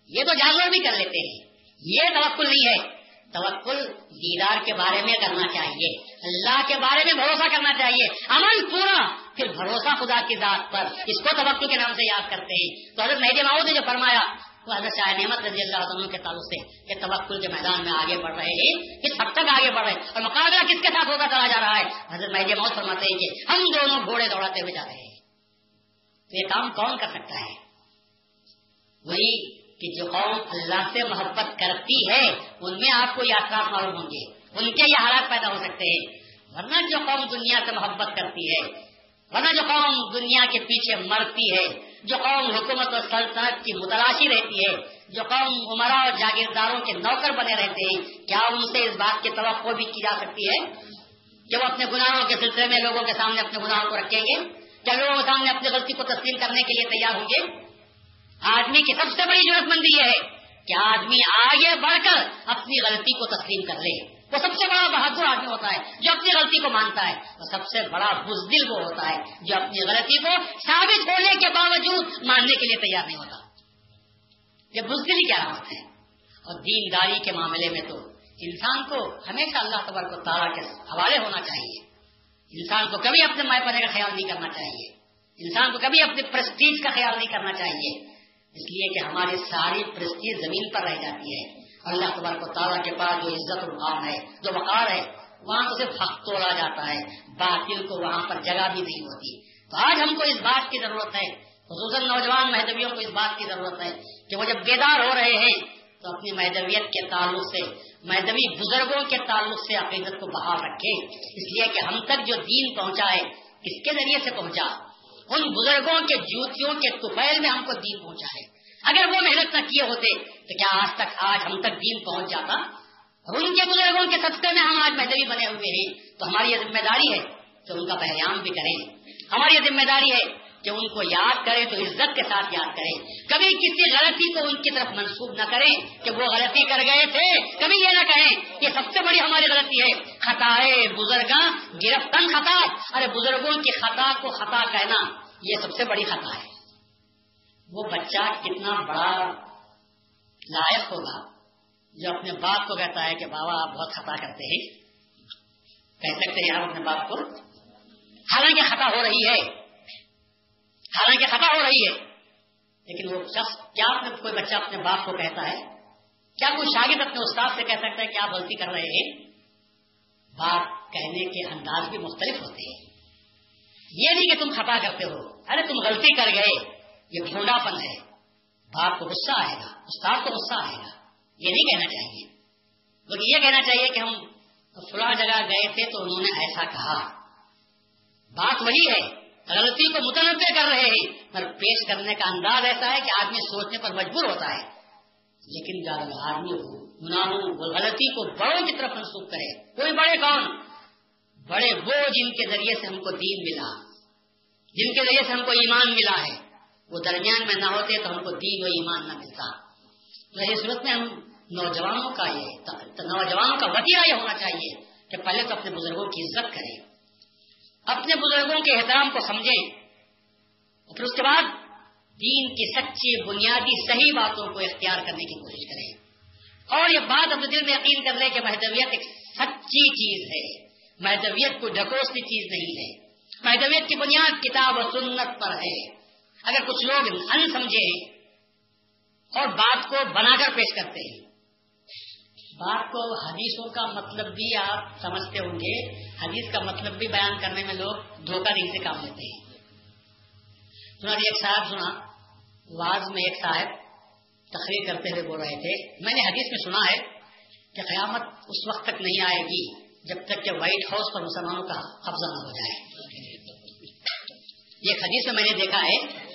یہ تو جانور بھی کر لیتے ہیں۔ یہ توکل نہیں ہے۔ توکل دیدار کے بارے میں کرنا چاہیے۔ اللہ کے بارے میں بھروسہ کرنا چاہیے۔ امن پورا۔ پھر بھروسہ خدا کی ذات پر۔ اس کو توکل کے نام سے یاد کرتے ہیں۔ تو حضرت مہدی ماؤ نے جو فرمایا تو حضرت شاہ نعمت رضی اللہ عنہ کے تعلق سے کہ توکل کے میدان میں آگے بڑھ رہے ہیں، کس حد تک آگے بڑھ رہے ہیں؟ اور مقابلہ کس کے ساتھ ہوتا چلا جا رہا ہے؟ حضرت مہدی موت فرماتے ہیں کہ ہم دونوں گھوڑے دوڑاتے ہوئے جا رہے ہیں۔ تو یہ کام کون کر سکتا ہے؟ وہی کہ جو قوم اللہ سے محبت کرتی ہے، ان میں آپ کو یہ اثرات معلوم ہوں گے۔ ان کے یہ حالات پیدا ہو سکتے ہیں۔ ورنہ جو قوم دنیا سے محبت کرتی ہے، ورنہ جو قوم دنیا کے پیچھے مرتی ہے جو قوم حکومت اور سلطنت کی متلاشی رہتی ہے، جو قوم عمرا اور جاگیرداروں کے نوکر بنے رہتے ہیں، کیا ان سے اس بات کی توقع بھی کی جا سکتی ہے؟ کہ وہ اپنے گناہوں کے سلسلے میں لوگوں کے سامنے اپنے گناہوں کو رکھیں گے؟ کیا لوگوں کے سامنے اپنی غلطی کو تسلیم کرنے کے لیے تیار ہوں گے؟ آدمی کی سب سے بڑی ضرورت مندی یہ ہے کہ آدمی آگے بڑھ کر اپنی غلطی کو تسلیم کر لے۔ وہ سب سے بڑا بہادر آدمی ہوتا ہے، جو اپنی غلطی کو مانتا ہے۔ وہ سب سے بڑا بزدل وہ ہوتا ہے، جو اپنی غلطی کو ثابت ہونے کے باوجود ماننے کے لیے تیار نہیں ہوتا۔ یہ بزدلی کیا رہا ہے اور دینداری کے معاملے میں تو انسان کو ہمیشہ اللہ تبر کو تارا کے حوالے ہونا چاہیے۔ انسان کو کبھی اپنے مائیں پڑنے کا خیال نہیں کرنا چاہیے۔ انسان کو کبھی اپنے پرسٹیج کا خیال نہیں کرنا چاہیے۔ اس لیے کہ ہماری ساری پرسٹیج زمین پر رہ جاتی ہے۔ اللہ تبارک و تعالیٰ کے پاس جو عزت المقام ہے، جو وقار ہے، وہاں تو صرف حق توڑا جاتا ہے، باطل کو وہاں پر جگہ بھی نہیں ہوتی۔ تو آج ہم کو اس بات کی ضرورت ہے، خصوصاً نوجوان مہدویوں کو اس بات کی ضرورت ہے کہ وہ جب بیدار ہو رہے ہیں، تو اپنی مہدویت کے تعلق سے، مہدوی بزرگوں کے تعلق سے عقیدت کو بحال رکھے اس لیے کہ ہم تک جو دین پہنچا ہے کس کے ذریعے سے پہنچا۔ ان بزرگوں کے جوتیوں کے توفیل میں ہم کو دین پہنچا ہے۔ اگر وہ محنت نہ کیے ہوتے تو کیا آج تک آج ہم تک دین پہنچ جاتا۔ اور ان کے بزرگوں کے سستے میں ہم آج مہدوی بنے ہوئے ہیں۔ تو ہماری یہ ذمہ داری ہے کہ ان کا پہیام بھی کریں۔ ہماری یہ ذمہ داری ہے کہ ان کو یاد کرے تو عزت کے ساتھ یاد کرے کبھی کسی غلطی کو ان کی طرف منسوخ نہ کریں کہ وہ غلطی کر گئے تھے۔ کبھی یہ نہ کہیں یہ سب سے بڑی ہماری غلطی ہے۔ خطائے بزرگاں، گرفتن خطا۔ ارے بزرگوں کی خطا کو خطا کہنا یہ سب سے بڑی خطا ہے۔ وہ بچہ کتنا بڑا لائق ہوگا جو اپنے باپ کو کہتا ہے کہ بابا آپ بہت خطا کرتے ہیں۔ کہہ سکتے ہیں آپ اپنے باپ کو۔ حالانکہ خطا ہو رہی ہے۔ حالانکہ خطا ہو رہی ہے۔ لیکن وہ شخص کیا کوئی بچہ اپنے باپ کو کہتا ہے؟ کیا کوئی شاگرد اپنے استاد سے کہہ سکتا ہے کہ آپ غلطی کر رہے ہیں؟ بات کہنے کے انداز بھی مختلف ہوتے ہیں۔ یہ نہیں کہ تم خطا کرتے ہو۔ ارے تم غلطی کر گئے۔ یہ ڈھونڈا پن ہے۔ باپ کو غصہ آئے گا، استاد کو غصہ آئے گا۔ یہ نہیں کہنا چاہیے۔ بلکہ یہ کہنا چاہیے کہ ہم فلاں جگہ گئے تھے تو انہوں نے ایسا کہا۔ بات وہی ہے، غلطی کو متنوع کر رہے ہیں، پر پیش کرنے کا انداز ایسا ہے کہ آدمی سوچنے پر مجبور ہوتا ہے۔ لیکن جب آدمی گناہوں غلطی کو بڑوں کی طرف منسوخ کرے، کوئی بڑے کون؟ بڑے وہ جن کے ذریعے سے ہم کو دین ملا، جن کے ذریعے سے ہم کو ایمان ملا ہے۔ وہ درمیان میں نہ ہوتے تو ہم کو دین و ایمان نہ ملتا۔ تو اس صورت میں ہم نوجوانوں کا یہ نوجوانوں کا وطیرہ یہ ہونا چاہیے کہ پہلے تو اپنے بزرگوں کی عزت کریں۔ اپنے بزرگوں کے احترام کو سمجھیں۔ پھر اس کے بعد دین کی سچی بنیادی صحیح باتوں کو اختیار کرنے کی کوشش کریں۔ اور یہ بات اپنے دل میں یقین کر لیں کہ مہدویت ایک سچی چیز ہے۔ مہدویت کو ڈھکوستی چیز نہیں ہے۔ مہدویت کی بنیاد کتاب و سنت پر ہے۔ اگر کچھ لوگ ان سمجھے اور بات کو بنا کر پیش کرتے ہیں۔ بات کو حدیثوں کا مطلب بھی آپ سمجھتے ہوں گے۔ حدیث کا مطلب بھی بیان کرنے میں لوگ دھوکہ نہیں سے کام لیتے ہیں۔ جی، ایک صاحب سنا۔ واز میں ایک صاحب تقریر کرتے ہوئے بول رہے تھے۔ میں نے حدیث میں سنا ہے کہ قیامت اس وقت تک نہیں آئے گی جب تک کہ وائٹ ہاؤس پر مسلمانوں کا قبضہ نہ ہو جائے۔ یہ حدیث میں میں نے دیکھا ہے۔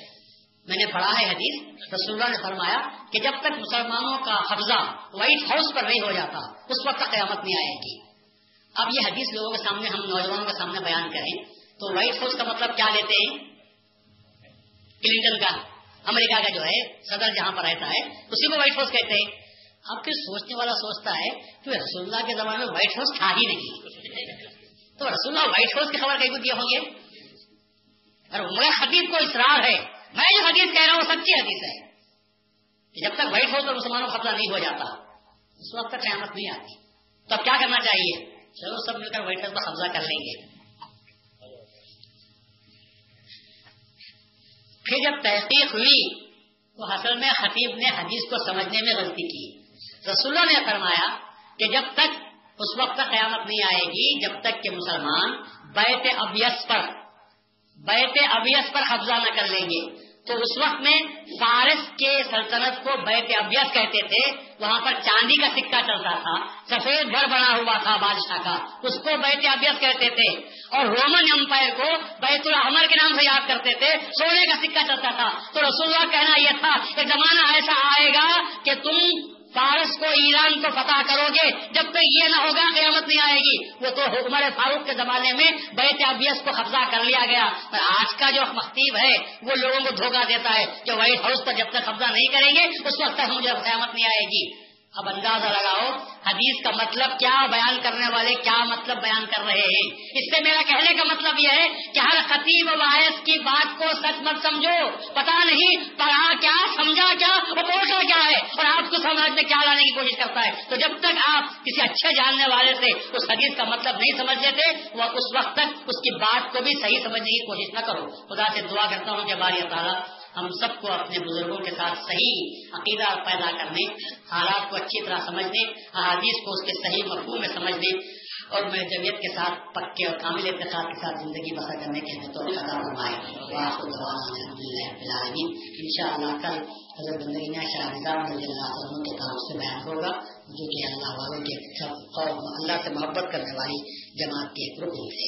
میں نے پڑھا ہے حدیث، رسول اللہ نے فرمایا کہ جب تک مسلمانوں کا قبضہ وائٹ ہاؤس پر نہیں ہو جاتا، اس وقت تک قیامت نہیں آئے گی۔ اب یہ حدیث لوگوں کے سامنے، ہم نوجوانوں کے سامنے بیان کریں تو وائٹ ہاؤس کا مطلب کیا لیتے ہیں؟ کلنٹن کا، امریکہ کا جو ہے، صدر جہاں پر رہتا ہے، اسی کو وائٹ ہاؤس کہتے ہیں۔ اب پھر سوچنے والا سوچتا ہے کہ رسول اللہ کے زمانے میں وائٹ ہاؤس تھا ہی نہیں۔ تو رسول اللہ وائٹ ہاؤس کی خبر کہیں کو دیے ہوں گے؟ اور وہ خطیب کو اصرار ہے۔ میں جو حدیث کہہ رہا ہوں، سچی حدیث ہے کہ جب تک وائٹ ہاؤس اور مسلمانوں کا قبضہ نہیں ہو جاتا۔ اس وقت تک قیامت نہیں آتی۔ تو اب کیا کرنا چاہیے؟ چلو، سب مل کر وائٹ ہاؤس پر قبضہ کر لیں گے۔ پھر جب تحقیق ہوئی، تو حصل میں خطیب نے حدیث کو سمجھنے میں غلطی کی۔ رسول نے فرمایا کہ جب تک اس وقت تک قیامت نہیں آئے گی، جب تک کہ مسلمان بیت ابیس پر، بیت ابیس پر قبضہ نہ کر لیں گے۔ تو اس وقت میں فارس کے سلطنت کو بیت ابیس کہتے تھے، وہاں پر چاندی کا سکہ چلتا تھا، سفید گھر بنا ہوا تھا بادشاہ کا، اس کو بیت ابیس کہتے تھے۔ اور رومن امپائر کو بیت الحمر کے نام سے یاد کرتے تھے، سونے کا سکہ چلتا تھا۔ تو رسول اللہ کہنا یہ تھا کہ زمانہ ایسا آئے گا کہ تم فارس کو ایران کو فتح کرو گے، جب تک یہ نہ ہوگا، قیامت نہیں آئے گی۔ وہ تو حکمر فاروق کے زمانے میں بیت ابیس کو قبضہ کر لیا گیا۔ پر آج کا جو مختیب ہے، وہ لوگوں کو دھوکہ دیتا ہے کہ وائٹ ہاؤس پر جب تک قبضہ نہیں کریں گے، اس وقت تک مجھے قیامت نہیں آئے گی۔ اب اندازہ لگاؤ، حدیث کا مطلب کیا بیان کرنے والے کیا مطلب بیان کر رہے ہیں؟ اس سے میرا کہنے کا مطلب یہ ہے کہ ہر خطیب واحث کی بات کو سچ مت سمجھو۔ پتا نہیں پڑھا کیا، سمجھا کیا اور پوچھا کیا ہے اور آپ کو سمجھ میں کیا لانے کی کوشش کرتا ہے۔ تو جب تک آپ کسی اچھے جاننے والے سے اس حدیث کا مطلب نہیں سمجھ لیتے، وہ اس وقت تک اس کی بات کو بھی صحیح سمجھنے کی کوشش نہ کرو۔ خدا سے دعا کرتا ہوں کہ باری تعالیٰ ہم سب کو اپنے بزرگوں کے ساتھ صحیح عقیدہ پیدا کرنے، حالات کو اچھی طرح سمجھنے، احادیث کو اس کے صحیح مفہوم میں سمجھنے اور میں جمعیت کے ساتھ پکے اور کامل اتحاد کے ساتھ زندگی بسر کرنے کے لیے تو ان شاء اللہ کل حضرت رضی اللہ عنہ کے طرف سے بیان ہوگا، جو کہ اللہ والوں کے اللہ سے محبت کرنے والی جماعت کے ایک رکن تھے